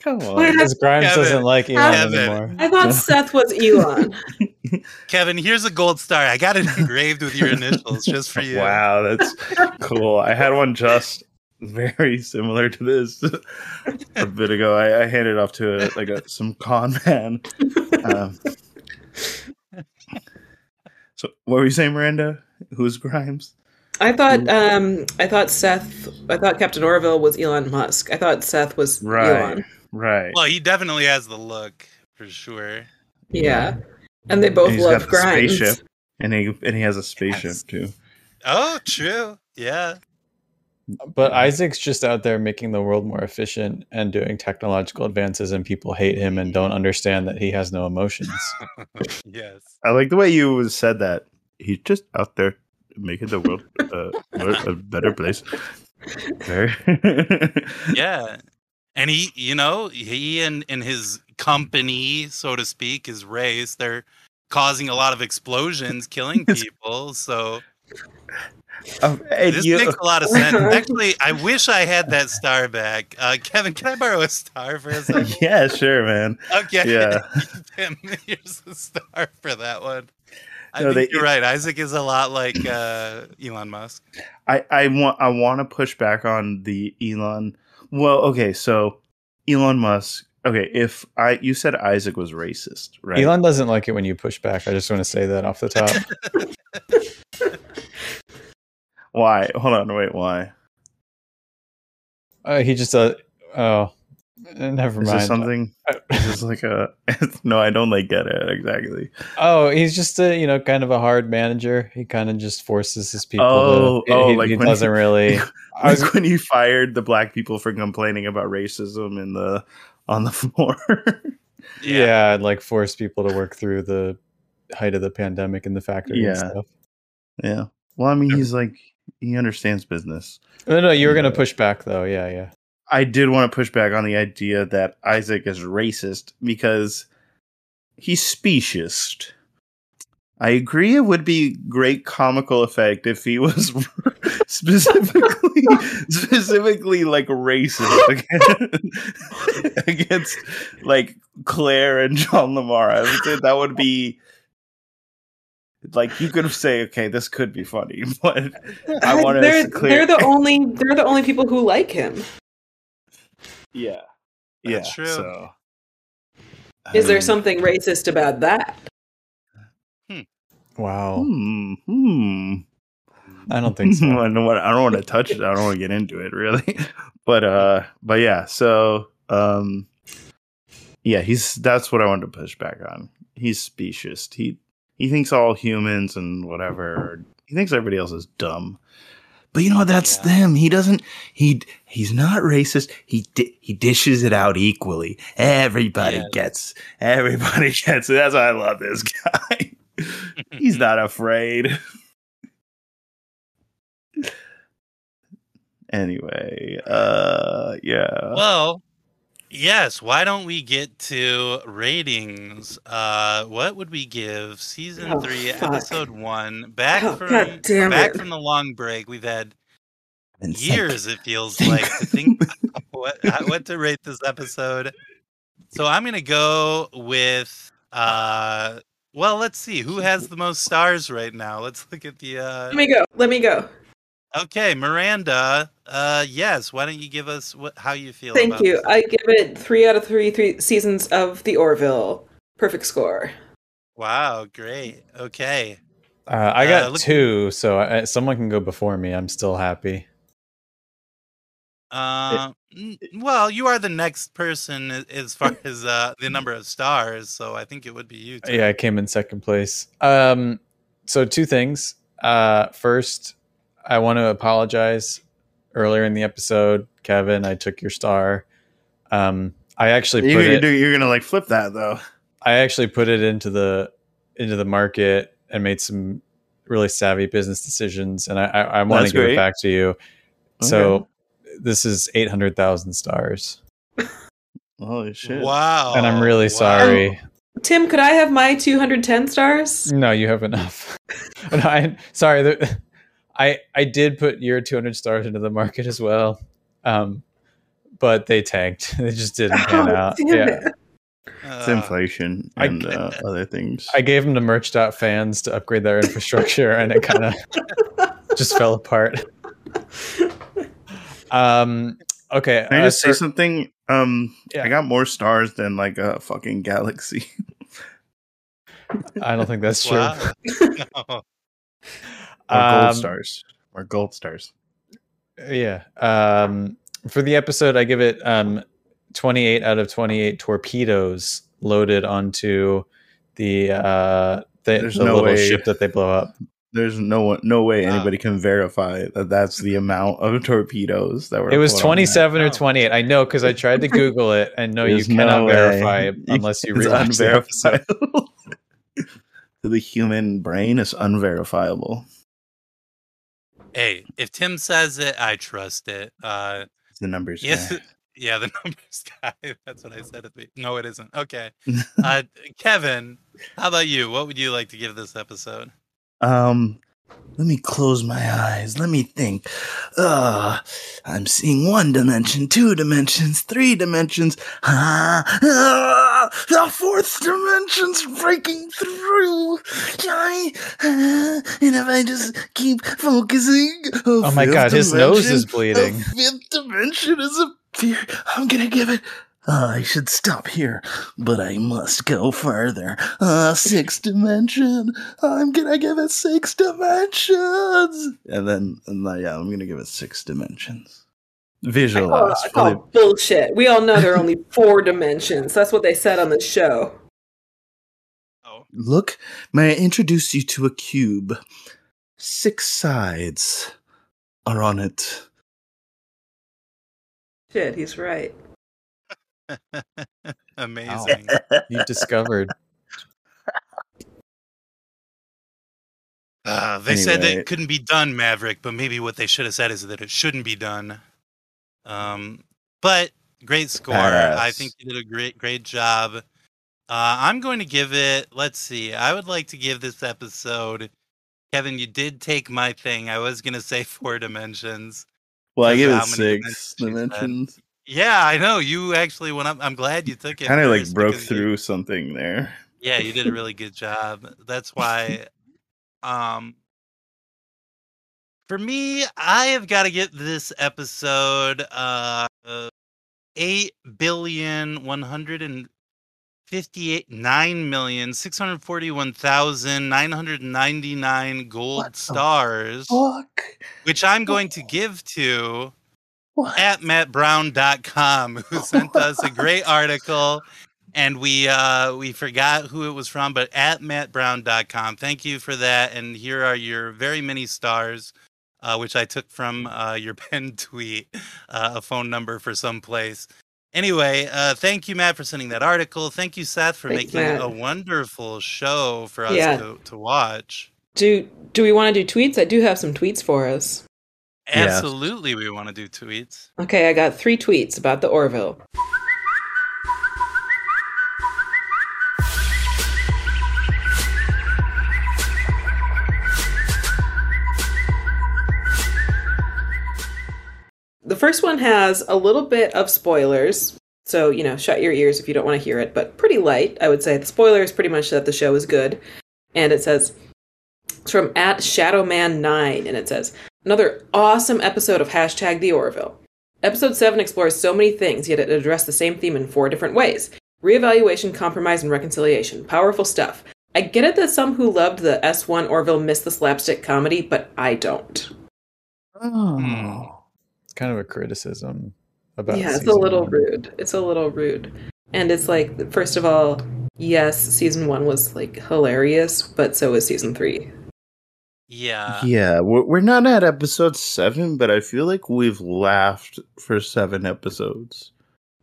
Come on. Because Grimes Kevin. doesn't like Elon Kevin. anymore. I thought Seth was Elon. Kevin, here's a gold star. I got it engraved with your initials just for you. Wow, that's cool. I had one just very similar to this a bit ago. I, I handed it off to a, like a, some con man. Um, so, what were you saying, Miranda? Who's Grimes? I thought um I thought Seth I thought Captain Orville was Elon Musk. I thought Seth was Right, Elon. Right. Well, he definitely has the look for sure. Yeah. And they both And love got the Grimes. spaceship. And he and he has a spaceship Yes. too. Oh, true. Yeah. But Isaac's just out there making the world more efficient and doing technological advances, and people hate him and don't understand that he has no emotions. yes. I like the way you said that. He's just out there making the world uh, a better place. Yeah. And he, you know, he and, and his company, so to speak, his race, they're causing a lot of explosions, killing people. So Um, this you- makes a lot of sense. Actually, I wish I had that star back. Uh, Kevin, can I borrow a star for a second? yeah, sure, man. Okay. Yeah. Here's the star for that one. I No, think they- you're right. Isaac is a lot like uh, Elon Musk. I, I want I want to push back on the Elon. Well, okay, so Elon Musk. Okay, if I you said Isaac was racist, right? Elon doesn't like it when you push back. I just want to say that off the top. Why? Hold on, wait. Why? Uh, he just uh, oh, Eh, never Is mind. this something? Is this like a? no, I don't like get it exactly. Oh, he's just a you know kind of a hard manager. He kind of just forces his people. Oh, to, oh, he, oh, like he doesn't he- really. I was- Like when he fired the black people for complaining about racism in the on the floor. yeah. and like force people to work through the height of the pandemic in the factory and Yeah. stuff. yeah. Well, I mean, he's like he understands business. No, no, you were gonna push back though. Yeah, yeah. I did want to push back on the idea that Isaac is racist because he's speciest. I agree it would be great comical effect if he was specifically specifically like racist against, against like Claire and John LaMarr. I would say that would be like you could say, okay, this could be funny, but I want to clear. they're the only they're the only people who like him. Yeah. That's yeah. true. So, Is there um, something racist about that? Wow. Hmm. Hmm. I don't think I so. don't want. I don't want to touch it. I don't want to get into it really. But uh. But yeah. So um. Yeah. He's. That's what I wanted to push back on. He's speciest. He. He thinks all humans and whatever. He thinks everybody else is dumb. But you know that's Yeah. them. He doesn't. He he's not racist. He di- he dishes it out equally. Everybody gets. Everybody gets it. That's why I love this guy. he's not afraid. anyway, uh, yeah. Well, yes. Why don't we get to ratings? Uh, what would we give season Oh, three, fuck. episode one? Back Oh, from back it. from the long break, we've had years. It feels like to think what what to rate this episode. So I'm gonna go with. uh Well, let's see who has the most stars right now. Let's look at the. uh Let me go. Let me go. Okay, Miranda. Uh, yes. Why don't you give us what how you feel? Thank about you. this? I give it three out of three three seasons of the Orville. Perfect score. Wow, great. Okay. Uh, I Uh, got look- two, so I, someone can go before me. I'm still happy. Uh, n- well, you are the next person as far as uh, the number of stars, so I think it would be you. Tim. Yeah, I came in second place. Um, so two things. Uh, first, I want to apologize. Earlier in the episode, Kevin, I took your star. Um, I actually You, put you're, it. do- you're gonna like flip that though. I actually put it into the into the market and made some really savvy business decisions, and I I, I want to give great. it back to you. So this is eight hundred thousand stars, Holy shit! Wow. and I'm really wow. sorry. Tim, could I have my 210 stars? No, you have enough. No, I, sorry, the, I I did put your 200 stars into the market as well, um, but they tanked. They just didn't pan Oh, out. Yeah, it. It's Uh, inflation I- and uh, other things. I gave them to Merch.fans to upgrade their infrastructure, and it kind of just fell apart. Um. Okay. Can I uh, just say so- something? Um, Yeah. I got more stars than like a fucking galaxy. I don't think that's true. wow. No. Or gold Um, stars. Or gold stars. Yeah. Um, for the episode, I give it um, 28 out of 28 torpedoes loaded onto the uh, the, There's the no little way. ship that they blow up. There's no one, no way Wow. anybody can verify that that's the amount of torpedoes that were. It was put on that. 27 or Oh. 28. I know because I tried to Google it, and no, There's you cannot no verify You- unless you it's rewatch the episode. unverifiable. to the human brain, is unverifiable. Hey, if Tim says it, I trust it. Uh, The numbers. yes, guy. yeah, the numbers guy. That's what I said at the. No, it isn't. Okay, uh, Kevin, how about you? What would you like to give this episode? Um, let me close my eyes. Let me think. Uh, I'm seeing one dimension, two dimensions, three dimensions. Ah, ah, the fourth dimension's breaking through. I, ah, and if I just keep focusing, Oh my God, his nose is bleeding. A fifth dimension is appear. I'm gonna give it. Uh, I should stop here, but I must go further. Uh, sixth dimension. I'm gonna give it six dimensions. And then, and then yeah, I'm gonna give it six dimensions. I call, Visualize. I call it bullshit. We all know there are only four dimensions. That's what they said on the show. Oh, Look, may I introduce you to a cube? Six sides are on it. Shit, he's right. amazing. You've discovered. Uh, they said that it couldn't be done, Maverick, but maybe what they should have said is that it shouldn't be done. Um, but great score. I think you did a great, great job. Uh, I'm going to give it. Let's see. I would like to give this episode. Kevin, you did take my thing. I was going to say four dimensions. Well, I give it six dimensions dimensions. Yeah, I know. You actually went up. I'm glad you took it. Kind of like broke because you- through something there. yeah, you did a really good job. That's why um for me, I have got to get this episode uh 8 billion 158 9 million 641,999 gold stars Fuck. which I'm going to give to What? at mattbrown.com who sent us a great article and we uh we forgot who it was from but at mattbrown.com thank you for that and here are your very many stars uh, which i took from uh, your pen tweet uh, a phone number for some place anyway uh, thank you matt for sending that article thank you seth for Thanks, making Matt. a wonderful show for us Yeah. to, to watch Do do we want to do tweets? I do have some tweets for us. Yes. absolutely we want to do tweets Okay, I got three tweets about the Orville. The first one has a little bit of spoilers. So, you know, shut your ears if you don't want to hear it, but pretty light, I would say. The spoiler is pretty much that the show is good. And it says, it's from at Shadowman9, and it says, another awesome episode of hashtag the Orville. Episode 7 explores so many things, yet it addressed the same theme in four different ways reevaluation, compromise, and reconciliation. Powerful stuff. I get it that some who loved the S1 Orville miss the slapstick comedy, but I don't. Oh. Kind of a criticism about yeah, it's a little one. rude. It's a little rude. And it's like, first of all, yes, season one was like hilarious, but so was season three. Yeah. yeah, we're, we're not at episode seven, but I feel like we've laughed for seven episodes.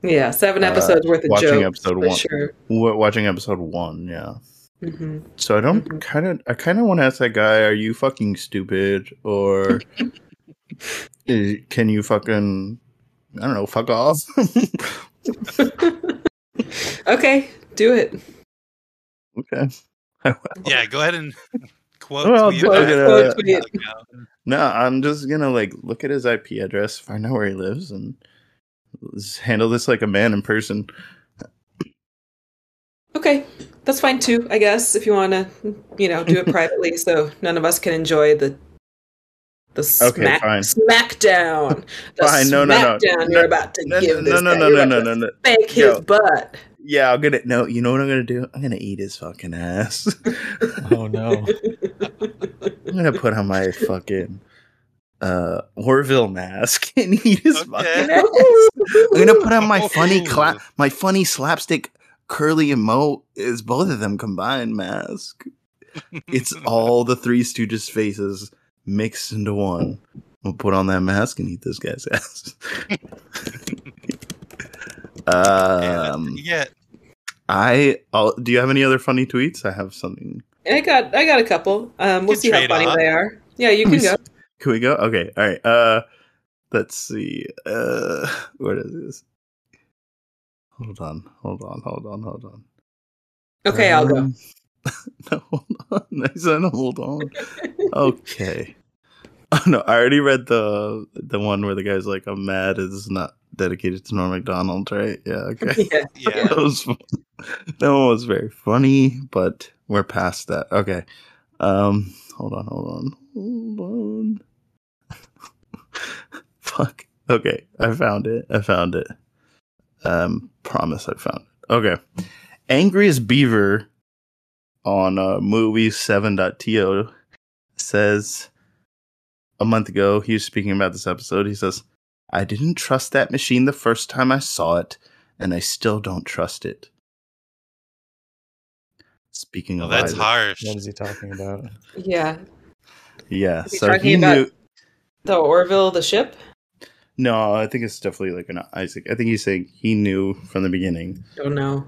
Yeah, seven Uh, episodes worth of watching jokes episode for one. sure. We're watching episode one, yeah. hmm So I don't Mhm. kind of, I kind of want to ask that guy, are you fucking stupid or is, can you fucking, I don't know, fuck off? Okay, do it. okay. Yeah, go ahead and quote Well, tweet I'm gonna- Quote tweet. No, I'm just gonna like look at his IP address, find out where he lives, and handle this like a man in person. Okay, that's fine too, I guess, if you want to, you know, do it privately so none of us can enjoy the the Okay, smack fine. smackdown. The Fine, no, no, no. No, you're about to No, give no, this no, guy. no, You're no, about no, to no, no. Spank his Yo. butt. Yeah, I'm gonna no. You know what I'm gonna do? I'm gonna eat his fucking ass. Oh no. I'm gonna put on my fucking uh Orville mask and eat his Okay. fucking ass. I'm gonna put on my funny cla- my funny slapstick curly and Moe is both of them combined mask. It's all the three Stooges faces mixed into one. We'll put on that mask and eat this guy's ass. Yeah, that's what um, you get. I I'll, do you have any other funny tweets? I have something. I got I got a couple. Um, we'll see how funny off. they are. Yeah, you can go. Can we go? Okay, all right. Uh, let's see. Uh, what is this? Hold on, hold on, hold on, hold on. Okay, I'll go. Um, no, hold on. I said hold on. Okay. Oh no, I already read the the one where the guy's like, "I'm mad." Is not dedicated to Norm MacDonald, right? Yeah. Okay. Yeah. Yeah. that was fun. that one was very funny, but we're past that. Okay. Um hold on, hold on. Hold on. Fuck. Okay, I found it. I found it. Um promise I found it. Okay. Angriest Beaver on uh movie7.to says a month ago he was speaking about this episode. He says, I didn't trust that machine the first time I saw it, and I still don't trust it. Speaking Well, of that's Isaac. harsh. What is he talking about? Yeah. Yeah, Is he so talking he about- knew. The Orville, the ship. No, I think it's definitely like an Isaac. I think he's saying he knew from the beginning, Don't know.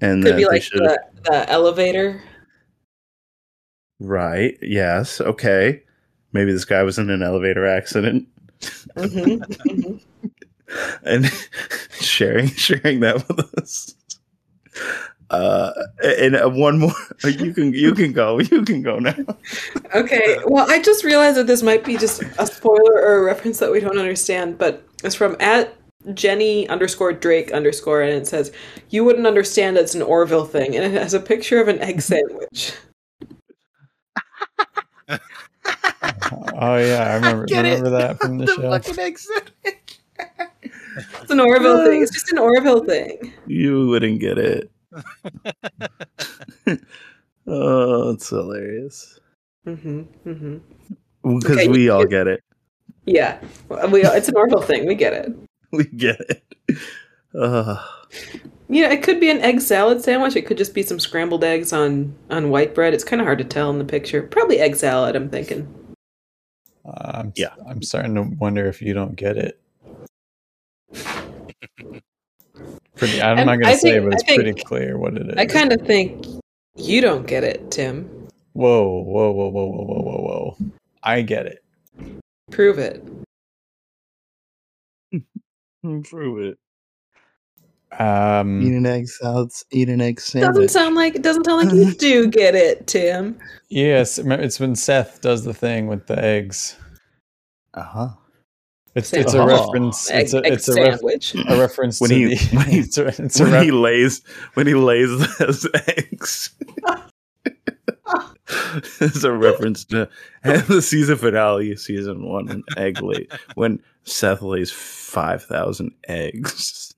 and Could be like should. the, the elevator. Right? Yes. Okay. Maybe this guy was in an elevator accident, hmm hmm and sharing sharing that with us. Uh, and uh, one more. You can you can go. You can go now. Okay. Well, I just realized that this might be just a spoiler or a reference that we don't understand, but it's from at Jenny underscore Drake underscore, and it says, "You wouldn't understand it's an Orville thing," and it has a picture of an egg sandwich. Oh yeah, I remember Get it. remember that from the, show. Fucking exit. It's an Orville thing. It's just an Orville thing. You wouldn't get it. oh, it's hilarious. hmm hmm Because Okay, we all get it. Yeah, we. It's an Orville thing. We get it. We get it. Uh, Yeah, it could be an egg salad sandwich. It could just be some scrambled eggs on on white bread. It's kind of hard to tell in the picture. Probably egg salad. I'm thinking. Uh, I'm, Yeah. I'm starting to wonder if you don't get it. Pretty, I'm And not going to say, think- but it's think- pretty clear what it is. I kind of think you don't get it, Tim. Whoa, whoa, whoa, whoa, whoa, whoa, whoa, whoa! I get it. Prove it. prove it. Um, Eat an egg salad. Eat an egg Doesn't sound like it doesn't sound like you do get it, Tim. yes, it's when Seth does the thing with the eggs. Uh huh. It's it's a Oh. reference. Egg, It's a egg it's a, ref, sandwich. a reference When to he- the. when he- it's a, it's a When ref- he lays, when he lays those eggs. it's a reference to and the season finale, season one, when egg lay when Seth lays five thousand eggs.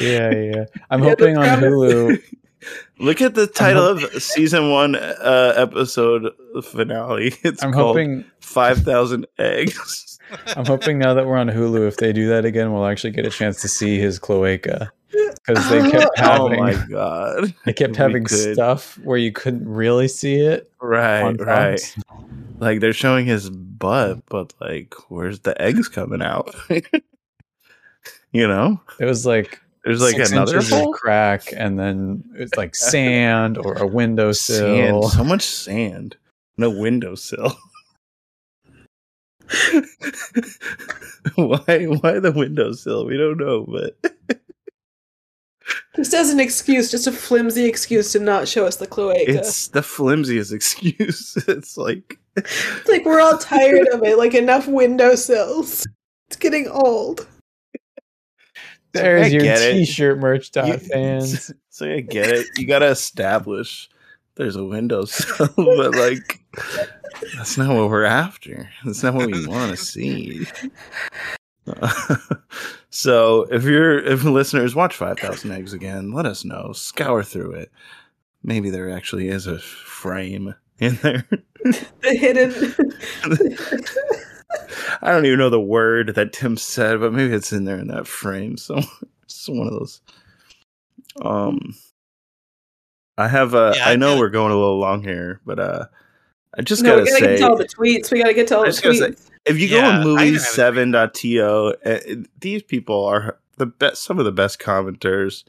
Yeah, yeah. I'm Yeah, hoping on Hulu. Look at the title of season one uh, episode finale. It's I'm called hoping Five Thousand Eggs. I'm hoping now that we're on Hulu, if they do that again, we'll actually get a chance to see his cloaca because they kept having. oh having my god! they kept having stuff where you couldn't really see it. Right, right. Fox. Like they're showing his butt, but like, where's the eggs coming out? you know, It was like there's like six another hole. crack, and then it's like sand or a windowsill. Sand, so much sand. No windowsill. why? Why the windowsill? We don't know, but Just as an excuse, just a flimsy excuse to not show us the cloaca. it's the flimsiest excuse. It's like It's like we're all tired of it. Like enough windowsills. It's getting old. There's I your get t-shirt merch dot You- fans. So I get it. You gotta establish there's a windowsill, but like that's not what we're after. That's not what we want to see. so if you're if listeners watch Five Thousand Eggs again, let us know. Scour through it. Maybe there actually is a frame in there. The hidden. I don't even know the word that Tim said, but maybe it's in there in that frame. So it's one of those. Um, I have. Uh, Yeah, I I know feel- we're going a little long here, but uh, I just no, gotta we gotta say, get to all the tweets. We gotta get to all I the just gotta say, tweets. if you Yeah, go on I don't have a movies7.to, uh, these people are the best. Some of the best commenters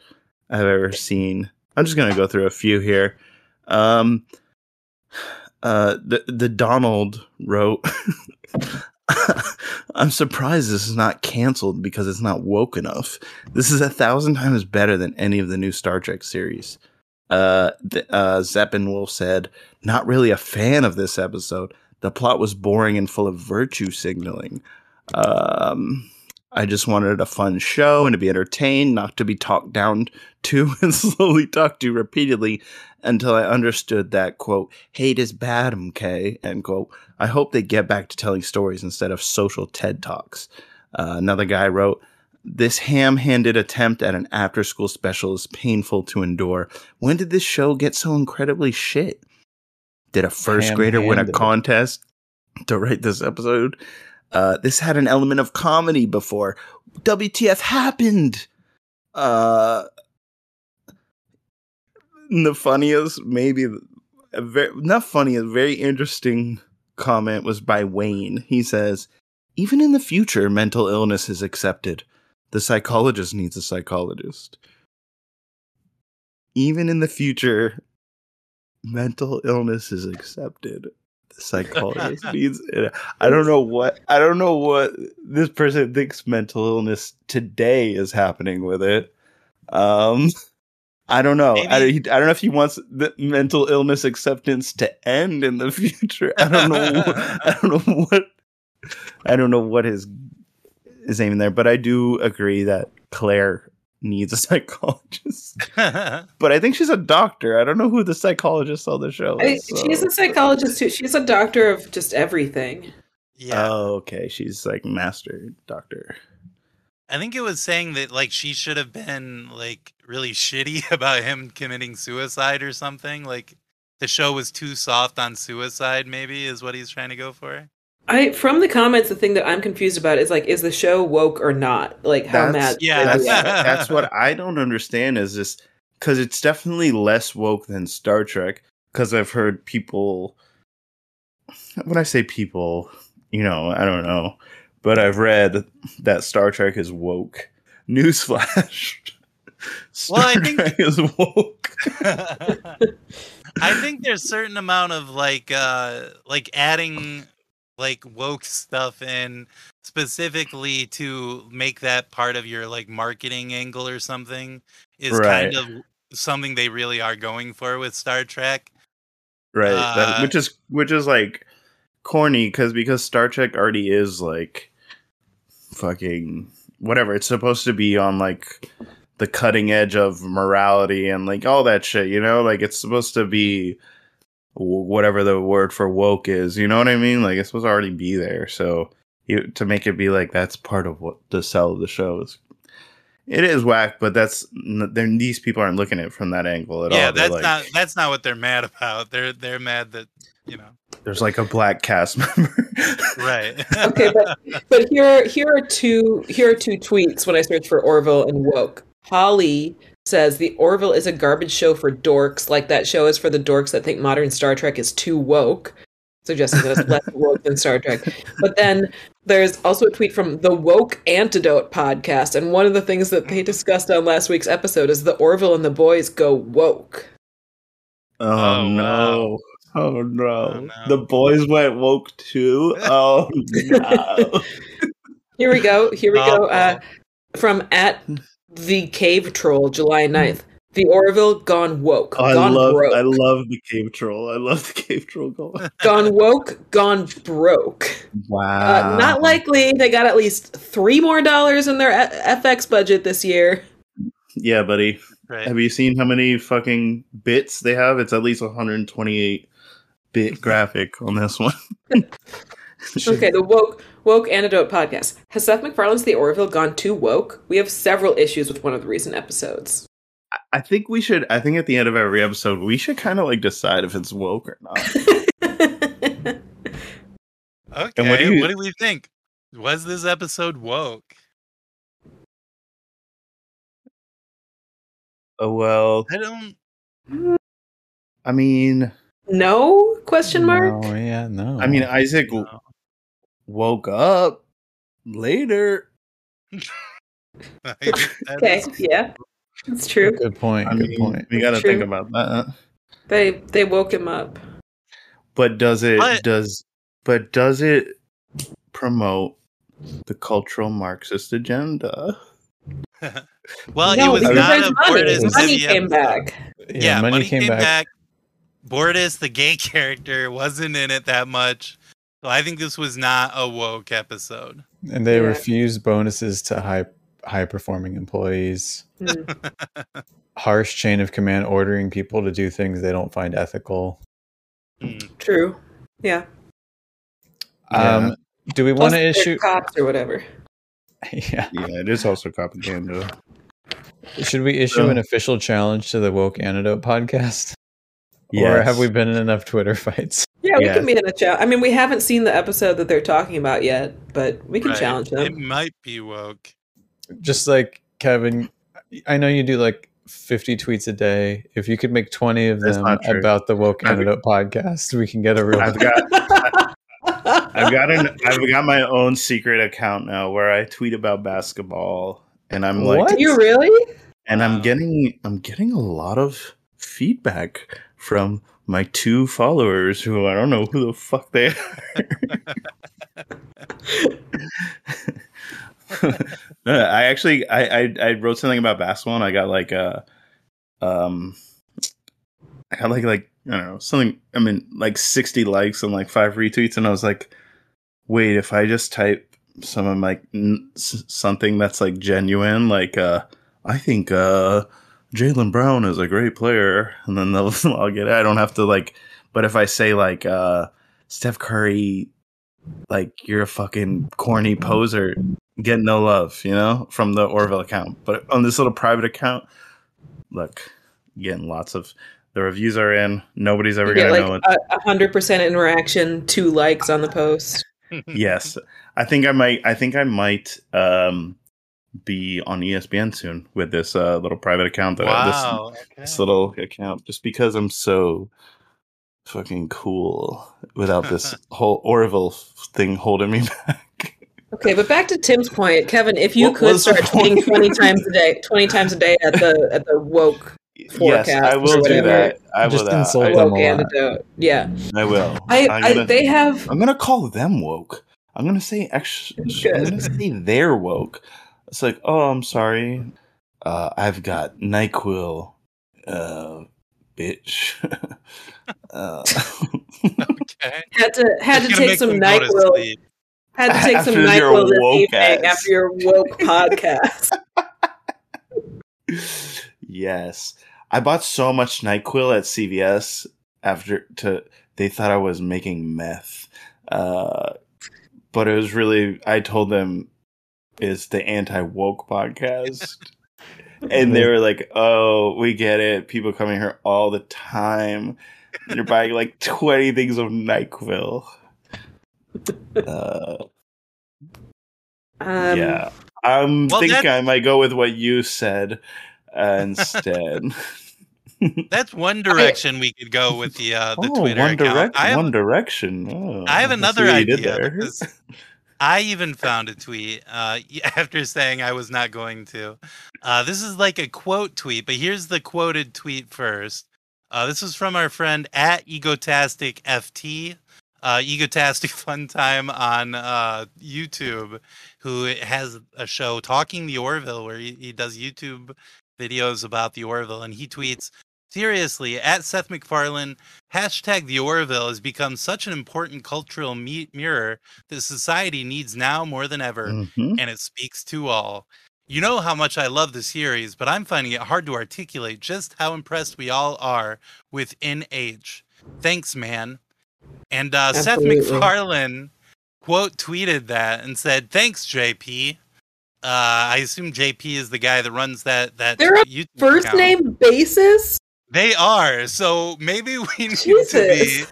I've ever seen. I'm just gonna go through a few here. Um, uh, the the Donald wrote. I'm surprised this is not canceled because it's not woke enough. This is a thousand times better than any of the new Star Trek series. Uh, the, uh, Zeppin Wolf said, "Not really a fan of this episode. The plot was boring and full of virtue signaling. Um, I just wanted a fun show and to be entertained, not to be talked down to and slowly talked to repeatedly until I understood that quote hate is bad, MK end quote. I hope they get back to telling stories instead of social TED talks. Uh, another guy wrote, "This ham-handed attempt at an after-school special is painful to endure. When did this show get so incredibly shit? Did a first grader win a contest to write this episode? Uh, this had an element of comedy before. WTF happened? Uh, the funniest, maybe a very, not funny, a very interesting comment was by Wayne. He says, "Even in the future, mental illness is accepted. The psychologist needs a psychologist. Even in the future, mental illness is accepted." The psychologist needs it. I don't know what I don't know what this person thinks mental illness today is happening with it. Um I don't know. I, Maybe- he- I don't know if he wants the mental illness acceptance to end in the future. I don't know. I don't know what. I don't know what his is aiming there, but I do agree that Claire needs a psychologist. but I think she's a doctor. I don't know who the psychologist on the show I, is. she's a psychologist too. She's a doctor of just everything. yeah. Oh, okay. She's like master doctor. I think it was saying that like she should have been like really shitty about him committing suicide or something. Like the show was too soft on suicide, maybe is what he's trying to go for. I from the comments, the thing that I'm confused about is like, is the show woke or not? Like how mad? yeah, That's, Yeah. that's what I don't understand is this because it's definitely less woke than Star Trek. Because I've heard people, when I say people, you know, I don't know, but I've read that Star Trek is woke. Newsflash. Star Well, I think- Trek is woke. I think there's certain amount of like uh like adding like woke stuff in specifically to make that part of your like marketing angle or something is kind of something they really are going for with Star Trek. right that, Uh, which is which is like corny because because star trek already is like fucking whatever it's supposed to be on like the cutting edge of morality and like all that shit you know like it's supposed to be wh- whatever the word for woke is you know what i mean like it's supposed to already be there so you, to make it be like that's part of what the sell of the show is It is whack, but that's then these people aren't looking at it from that angle at yeah, all. They're that's like, not that's not what they're mad about. They're they're mad that you know There's like a black cast member. right. Okay, but but here here are two here are two tweets when I search for Orville and woke. Holly says the Orville is a garbage show for dorks, like that show is for the dorks that think modern Star Trek is too woke, suggesting that it's less woke than Star Trek. But then there's also a tweet from the Woke Antidote podcast, and one of the things that they discussed on last week's episode is the Orville and the boys go woke. Oh, Oh, no. Oh no. Oh, no. The boys went woke too. Oh no. Here we go. Here we go. Oh, Uh, from at the cave troll, July 9th. The Orville gone woke. Oh, I gone love broke. I love the cave troll. I love the cave troll going. gone woke, gone broke. Wow. Uh, not likely. They got at least three more dollars in their F- FX budget this year. Yeah, buddy. right. Have you seen how many fucking bits they have? It's at least 128 bit graphic on this one. Okay, the woke woke antidote podcast. Has Seth MacFarlane's The Orville gone too woke? We have several issues with one of the recent episodes. I think we should. I think at the end of every episode, we should kind of like decide if it's woke or not. Okay. what do you- what do we think? Was this episode woke? oh well. I don't. I mean, no? Question mark. No, yeah, no. I mean, Isaac w- know. woke up later. Okay, is- yeah, that's true. good point. I good mean, point. we got to True. think about that. They they woke him up. But does it But- does but does it promote the cultural Marxist agenda? well, no, it was not there's a money. Money came back. Yeah, money, came, back. Bortus, the gay character, wasn't in it that much. So I think this was not a woke episode. And they Yeah. refuse bonuses to high high performing employees. Mm. Harsh chain of command ordering people to do things they don't find ethical. Mm. True. Yeah. Um, do we want to issue? cops or whatever? yeah. Yeah, it is also propaganda. Should we issue Uh, an official challenge to the woke antidote podcast? Or have we been in enough Twitter fights? Yeah, we Yes. can be in a challenge. I mean, we haven't seen the episode that they're talking about yet, but we can Right. challenge them. It might be woke. Just like Kevin, I know you do like 50 tweets a day. If you could make 20 of That's them about the woke I've- antidote podcast, we can get a real. I've got I've got an I've got my own secret account now where I tweet about basketball and I'm like What? Do you really? and I'm getting I'm getting a lot of feedback from my two followers who I don't know who the fuck they are. I actually I, I I wrote something about basketball and I got like uh um I got like like I don't know something I mean like 60 likes and like five retweets and I was like wait if I just type some of like n- something that's like genuine like uh I think uh Jaylen Brown is a great player and then they'll I'll get it I don't have to like but if I say like uh Steph Curry like you're a fucking corny poser get no love, you know, from the Orville account. But on this little private account, look, getting lots of the reviews are in. Nobody's ever gonna like know it. a hundred percent interaction, two likes on the post. yes, I think I might. I think I might um, be on ESPN soon with this uh, little private account. That I, Wow. this, okay. this little account, just because I'm so fucking cool without this whole Orville thing holding me back. Okay, but back to Tim's point, Kevin. If you What could start tweeting twenty times a day, twenty times a day at the at the woke forecast, yes, Forecast I will do that. I Just will. That. insult I, them. woke a lot. antidote, yeah, I will. I, I'm gonna- they have I'm gonna call them woke. I'm gonna say extra. I'm gonna say they're woke. It's like, oh, I'm sorry. Uh, I've got Nyquil, uh, bitch. uh, Okay. had to had It's to take some them go Nyquil. Had to take some After your Nyquil this woke evening ass. after your woke podcast. yes, I bought so much Nyquil at CVS after to. They thought I was making meth, uh, but it was really. I told them is the anti woke podcast. and they were like, "Oh, we get it. People coming here all the time. They're buying like twenty things of Nyquil." Uh, Um, yeah, I'm Well, thinking I might go with what you said uh, instead. That's one direction we could go with the uh, the oh, Twitter One account. Direct, I have, One Direction. Oh, I have another idea I even found a tweet uh, after saying I was not going to. Uh, this is like a quote tweet, but here's the quoted tweet first. Uh, this was from our friend at Egotastic FT, uh, Egotastic Fun Time on uh, YouTube, who has a show talking the Orville where he, he does YouTube videos about the Orville, and he tweets. Seriously, at Seth MacFarlane, hashtag the Orville has become such an important cultural me- mirror that society needs now more than ever, Mhm. and it speaks to all. You know how much I love the series, but I'm finding it hard to articulate just how impressed we all are with NH. Thanks, man. And uh, Seth Absolutely. MacFarlane quote tweeted that and said, "Thanks, JP." Uh, I assume JP is the guy that runs that that They're on YouTube First account. name basis? They are. So maybe we need to be Jesus.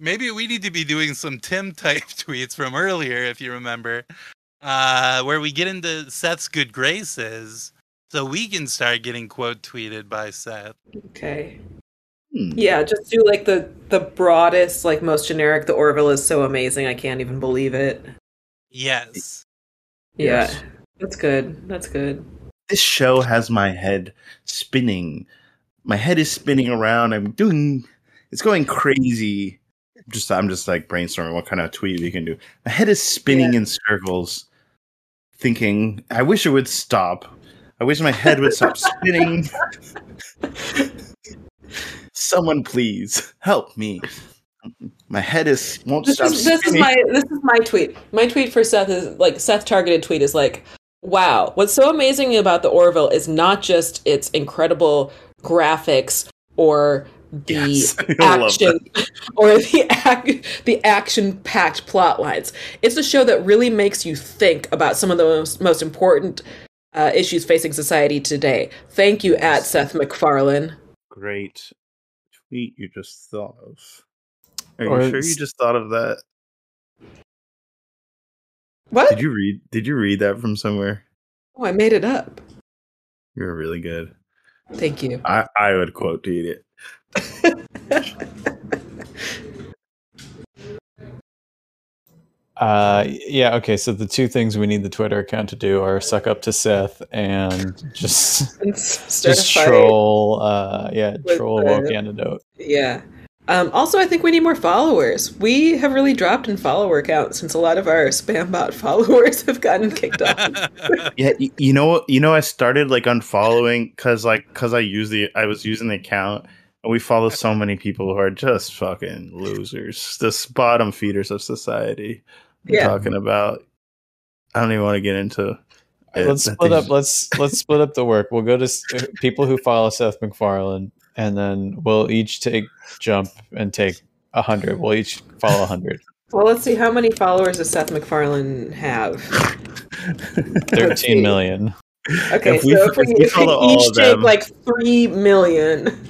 maybe we need to be doing some Tim type tweets from earlier, if you remember, uh, where we get into Seth's good graces, so we can start getting quote tweeted by Seth. Okay. Hmm. Yeah, just do like the the broadest, like most generic. The Orville is so amazing. I can't even believe it. Yes. Yeah, Yes. that's good. That's good. This show has my head spinning. My head is spinning around. I'm doing. It's going crazy. Just I'm just like brainstorming what kind of tweet we can do. My head is spinning in circles, thinking. I wish it would stop. I wish my head would stop spinning. Someone please help me. My head is won't This stop is this is my this is my tweet. My tweet for Seth is like Seth targeted tweet is like, wow, what's so amazing about the Orville is not just its incredible graphics or the Yes, action or the ac- the action packed plot lines. It's a show that really makes you think about some of the most, most important uh, issues facing society today. Thank you, at Seth MacFarlane. Great tweet you just thought of. Are Or you sure you just thought of that? What? Did you read? Did you read that from somewhere? Oh, I made it up. You're really good. Thank you. I I would quote tweet it. Uh, yeah. Okay. So the two things we need the Twitter account to do are suck up to Seth and just And start just a fight. troll. Uh, yeah, troll the- woke antidote. Yeah. Um, also, I think we need more followers. We have really dropped in follower count since a lot of our spam bot followers have gotten kicked off. Yeah, y- you know, you know, I started like unfollowing because like because I use the I was using the account and we follow so many people who are just fucking losers, the bottom feeders of society. I'm Yeah. talking about. I don't even want to get into. it, let's split up. Let's let's split up the work. We'll go to people who follow Seth MacFarlane, and then we'll each take jump and take a hundred. We'll each follow a hundred. well, let's see how many followers does Seth MacFarlane have? Thirteen million. Okay, If we- so if we, if we if we follow all each of take them- like three million,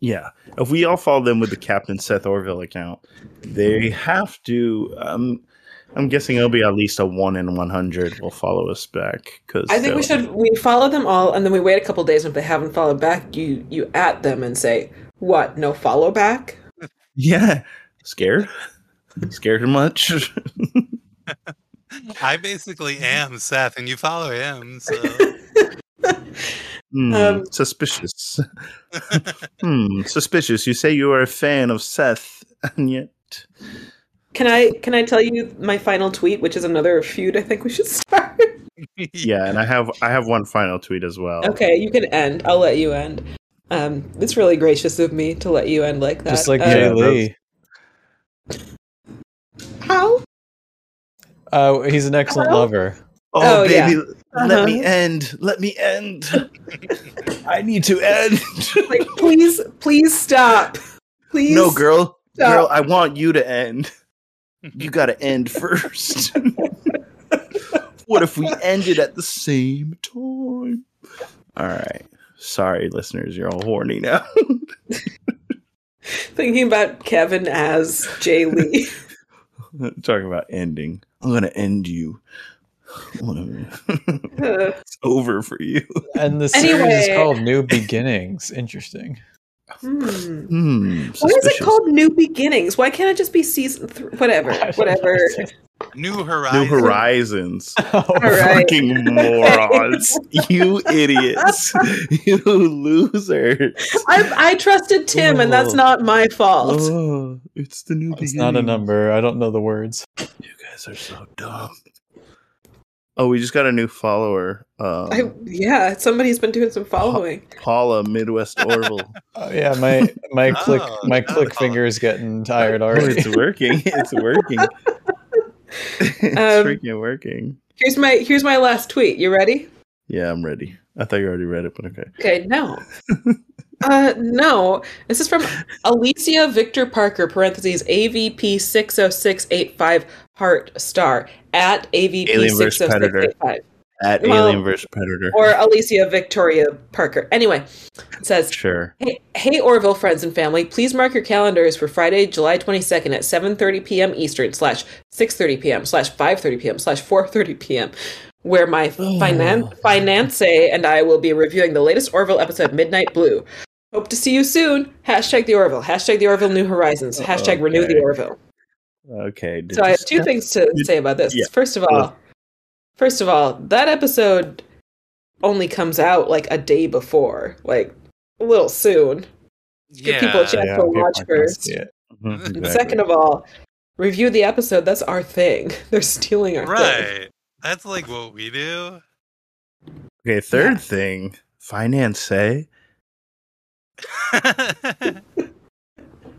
Yeah, if we all follow them with the Captain Seth Orville account, they have to. Um, I'm guessing it'll be at least a one in one hundred will follow us back. Because I think we should we follow them all, and then we wait a couple days. And if they haven't followed back, you you at them and say, "What? No follow back?" Yeah, scared. scared much. I basically am Seth, and you follow him. So Hmm, Um, suspicious. hmm, suspicious. You say you are a fan of Seth, and yet. Can I can I tell you my final tweet, which is another feud? I think we should start. Yeah, and I have I have one final tweet as well. Okay, you can end. I'll let you end. Um, it's really gracious of me to let you end like that. Just like Uh, Jay Yeah, Lee. how? Uh, he's an excellent Hello? lover. Oh, Oh, yeah. baby, let me Uh-huh. end. Let me end. I need to end. Like, please, please stop. Please. no, girl. stop. Girl, I want you to end. You got to end first. what if we ended at the same time? All right. Sorry, listeners, you're all horny now. Thinking about Kevin as Jay Lee. Talking about ending. I'm gonna end you. I'm gonna- it's over for you. And the series is called New Beginnings. Interesting. Hmm. Hmm. Why is it called New Beginnings? Why can't it just be season three? Whatever. Whatever. New Horizons. New Horizons? Oh, All right. Fucking morons. you idiots. you losers. I, I trusted Tim, and that's Oh. not my fault. Oh, it's the new It's not a number. I don't know the words. You guys are so dumb. Oh, we just got a new follower. Um, I, yeah, somebody's been doing some following. Pa- Paula Midwest Orville. oh, yeah, my my click oh, my click finger is getting tired oh, already. it's working. It's working. it's um, freaking working. Here's my here's my last tweet. You ready? Yeah, I'm ready. I thought you already read it, but okay. Okay, no. uh, no. This is from Alicia Victor Parker, parentheses, AVP60685, heart star at AVP Alien six versus oh Predator. At Well, Alien vs Predator. Or Alicia Victoria Parker. Anyway, it says sure. Hey, hey, Orville friends and family, please mark your calendars for Friday, July 22nd at 7.30 p.m. Eastern slash 6.30 p.m. slash 5.30 p.m. slash 4.30 p.m. where my oh. finan- finance and I will be reviewing the latest Orville episode, Midnight Blue. Hope to see you soon. Hashtag the Orville. Hashtag the Orville New Horizons. Hashtag renew the Orville. Okay. So I have two step- things to did- say about this. yeah. First of all, first of all, that episode only comes out like a day before, like a little soon. Yeah. Give people a chance Yeah, to watch first. see it. Mhm, exactly. second of all, review the episode. That's our thing. They're stealing our thing. Right. That's like what we do. Okay, third Yeah. thing. Finance say.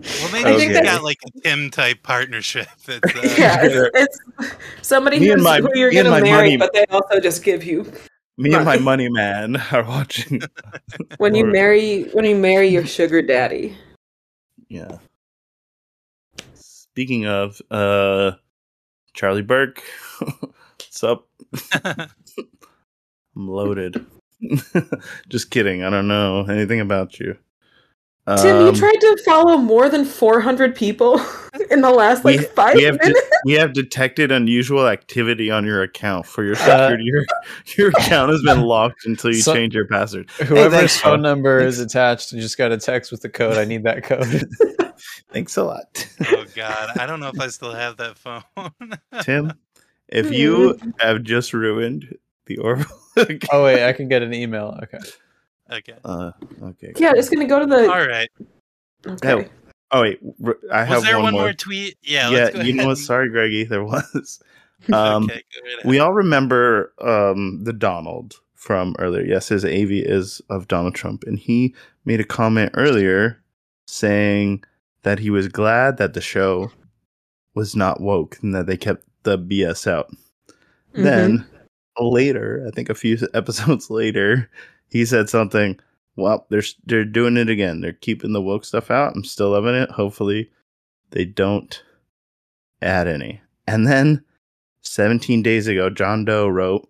well, maybe I we think got like a Tim type partnership. That's, uh, Yeah, it's, it's somebody who's, my- who you're going to marry, money- but they also just give you Me and my money man are watching. when you marry when you marry your sugar daddy. Yeah. Speaking of, uh, Charly Burke, what's up? I'm loaded. Just kidding. I don't know anything about you. Tim, Um, you tried to follow more than 400 people in the last like we, five we have minutes. de- we have detected unusual activity on your account for your Uh, your, your account has been locked until you So- change your password. Whoever's thanks, phone number is attached, you just got a text with the code. I need that code. Thanks a lot, oh God, I don't know if I still have that phone. Tim. If you have just ruined the Orville, account- oh wait, I can get an email. Okay. Okay. uh, okay. Yeah, it's gonna go to the. All right. Okay. Oh wait, r- I have Was there one, one more. more tweet? Yeah. yeah, let's go you know what? Sorry, Greggy, there was. Um, okay, go right we all remember um, the Donald from earlier. Yes, his AV is of Donald Trump, and he made a comment earlier saying that he was glad that the show was not woke and that they kept the BS out. Mhm. Then later, I think a few episodes later, he said something. Well, they're they're doing it again. They're keeping the woke stuff out. I'm still loving it. Hopefully, they don't add any. And then, 17 days ago, John Doe wrote,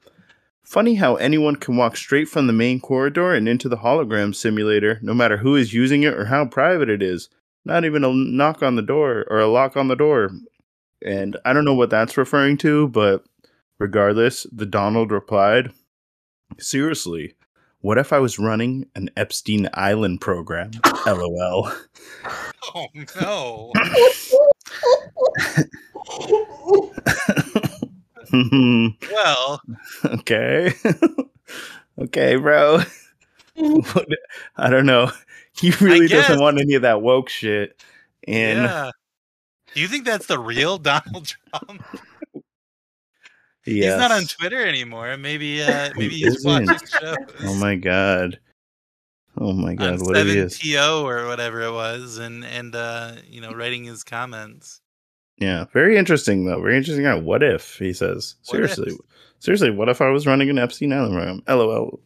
"Funny how anyone can walk straight from the main corridor and into the hologram simulator, no matter who is using it or how private it is. Not even a knock on the door or a lock on the door." And I don't know what that's referring to, but regardless, the Donald replied, Seriously, what if I was running an Epstein Island program? LOL. Oh no. Well, okay. okay, bro. What- I don't know. He really doesn't want any of that woke shit. And yeah. Do you think that's the real Donald Trump? Yes. He's not on Twitter anymore. Maybe uh maybe He he's isn't. watching shows. Oh my god. Oh my god, on what if he seven is? TO or whatever it was, and and uh, you know, writing his comments. Yeah, very interesting though. Very interesting. guy. What if he says What if? seriously? Seriously, what if I was running an Epstein Island program? LOL.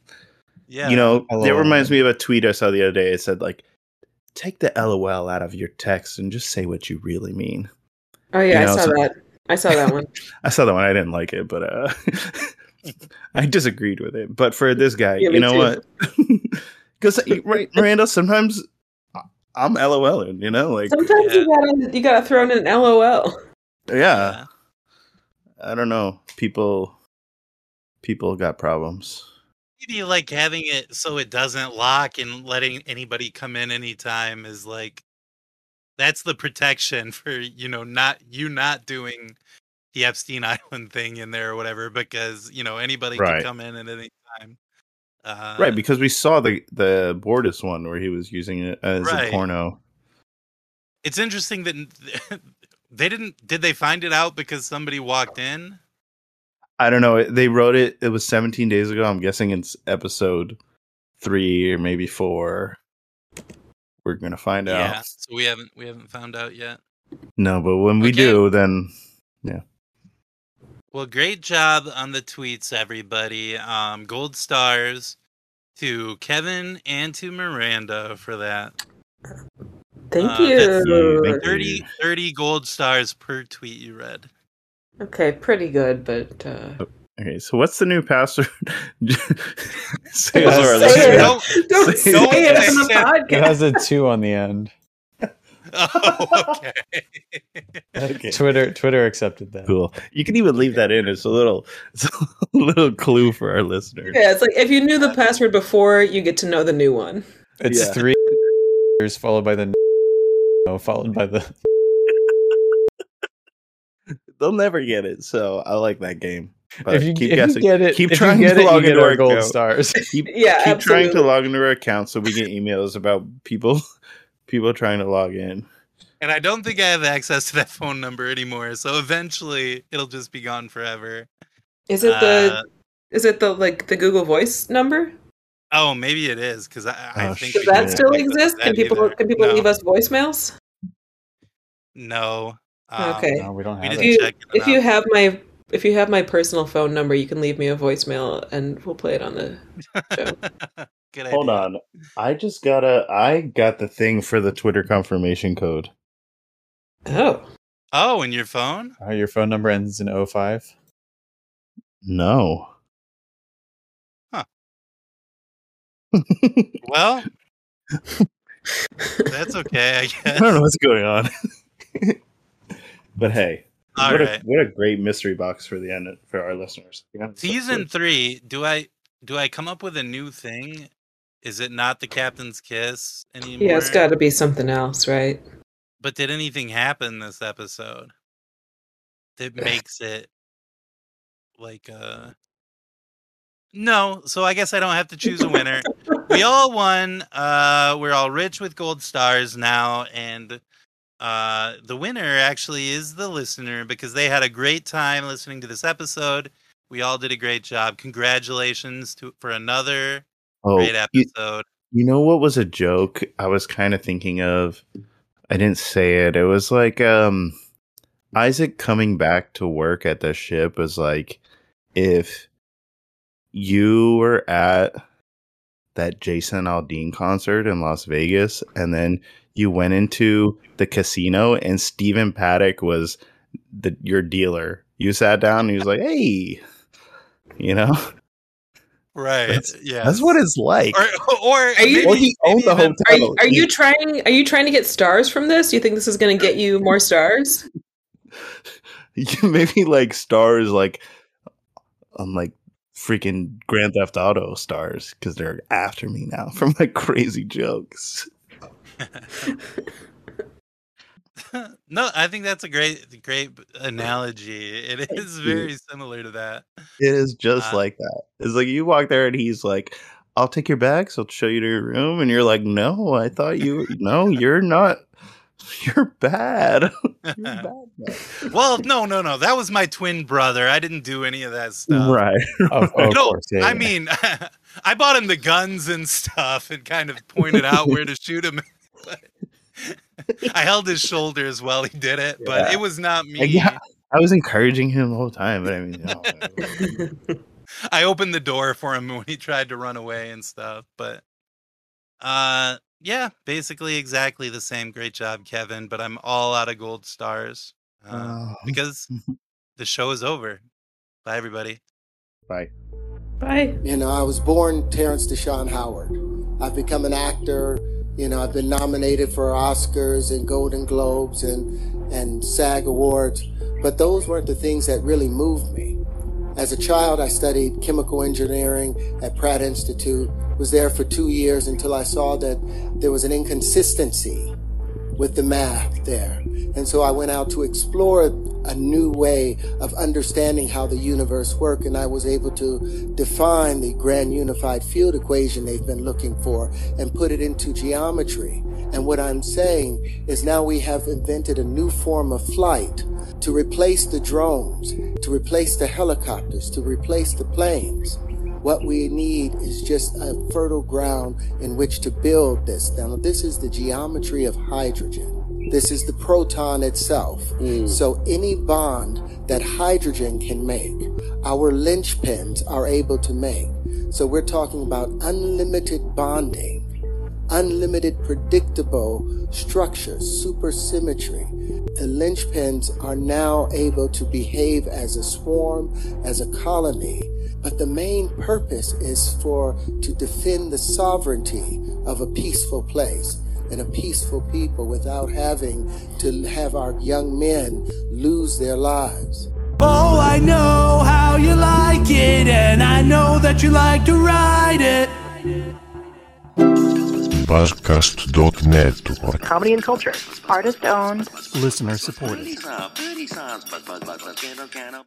Yeah, You know, that reminds me of a tweet I saw the other day. It said like, take the LOL out of your text and just say what you really mean. Oh yeah, You know, I saw so- that. I saw that one. I saw that one. I didn't like it, but uh, I disagreed with it, but for this guy, Yeah, you know too. what? Because right, Miranda, sometimes I'm LOLing. You know, like Sometimes Yeah. you gotta you gotta throw in an LOL. yeah, I don't know. People, people got problems. Maybe like having it so it doesn't lock and letting anybody come in anytime is like that's the protection for you know not you not doing the Epstein Island thing in there or whatever because you know anybody Right. can come in at any time. Uh, right, because we saw the the Bortus one where he was using it as Right. a porno. it's interesting that they didn't. Did they find it out because somebody walked in? I don't know. They wrote it. It was 17 days ago. I'm guessing it's episode three or maybe four. We're gonna find Yeah. out. Yeah, so we haven't we haven't found out yet. No, but when we Okay. do, then yeah. Well, great job on the tweets, everybody. Um, gold stars to Kevin and to Miranda for that. Thank Uh, you. Thank you. 30, 30 gold stars per tweet you read. Okay, pretty good, but uh, okay. So what's the new password? Say it Say it. Don't- don't Say say it. it on the It has a two on the end. Oh, okay. Okay. Twitter Twitter accepted that. Cool. You can even leave that in. It's a little, it's a little clue for our listeners. Yeah, it's like if you knew the password before, you get to know the new one. It's Yeah. three years followed by the no, followed by the They'll never get it. So I like that game. But if you, keep if guessing. you get it, keep trying to it, log into our our gold account. stars. keep, Yeah, keep trying to log into our account so we get emails about people people trying to log in. And I don't think I have access to that phone number anymore. So eventually it'll just be gone forever. Is it the Uh, is it the like the Google Voice number? oh, maybe it is because I, I Oh, think Does that still have access exist? Can people either. can people no, leave us voicemails? No. Um, Okay. No, we don't We have didn't If you check it if you have my if you have my personal phone number, you can leave me a voicemail and we'll play it on the show. Good Hold idea. on. I just got a I got the thing for the Twitter confirmation code. Oh, Oh, in your phone? Uh, your phone number ends in 05. No. Huh. Well, that's okay, I I don't know what's going on. but hey, All what right. a what a great mystery box for the end for our listeners. Yeah, Season good. three. Do I do I come up with a new thing? Is it not the captain's kiss anymore? yeah, it's got to be something else, right? But did anything happen this episode that makes it like uh No, so I guess I don't have to choose a winner. we all won. Uh we're all rich with gold stars now and uh the winner actually is the listener because they had a great time listening to this episode. We all did a great job. Congratulations to for another Oh, great you, episode. you know what was a joke? I was kind of thinking of. I didn't say it. It was like um, Isaac coming back to work at the ship was like if you were at that Jason Aldean concert in Las Vegas, and then you went into the casino, and Stephen Paddock was the your dealer. You sat down, and he was like, "Hey," you know, Right. That's- yeah. that's what it's like. or or Are you- maybe- Well, he owned the maybe even- Are hotel. you, are you trying are you trying to get stars from this? Do you think this is going to get you more stars? maybe like stars like on like freaking Grand Theft Auto stars because they're after me now from like crazy jokes. No, I think that's a great, great analogy. It is very similar to that. It is just Uh, like that. It's like you walk there and he's like, "I'll take your bags. I'll show you to your room," and you're like, "No, I thought you. No, you're not. You're bad. you're bad." well, no, no, no. That was my twin brother. I didn't do any of that stuff. Right. Of, of No, course. Yeah, I yeah. mean, I bought him the guns and stuff, and kind of pointed out where to shoot him. But I held his shoulders while he did it, but it was not me. Yeah. I was encouraging him the whole time, but I mean, no, I opened the door for him when he tried to run away and stuff. But uh yeah, basically exactly the same. Great job, Kevin. But I'm all out of gold stars uh, Oh. because the show is over. Bye, everybody. Bye. Bye. You know, I was born Terrence Dashon Howard. I've become an actor. You know, I've been nominated for Oscars and Golden Globes and, and SAG Awards, but those weren't the things that really moved me. As a child, I studied chemical engineering at Pratt Institute, was there for two years until I saw that there was an inconsistency with the math there. And so I went out to explore a new way of understanding how the universe worked, and I was able to define the grand unified field equation they've been looking for and put it into geometry. And what I'm saying is now we have invented a new form of flight to replace the drones, to replace the helicopters, to replace the planes. What we need is just a fertile ground in which to build this. Now, this is the geometry of hydrogen. This is the proton itself. Hmm. So, any bond that hydrogen can make, our linchpins are able to make. So, we're talking about unlimited bonding, unlimited predictable structure, supersymmetry. The linchpins are now able to behave as a swarm, as a colony, but the main purpose is for to defend the sovereignty of a peaceful place and a peaceful people without having to have our young men lose their lives. Oh, I know how you like it, and I know that you like to ride it. Buzzcast.net. Comedy and culture. Artist owned. Listener supported.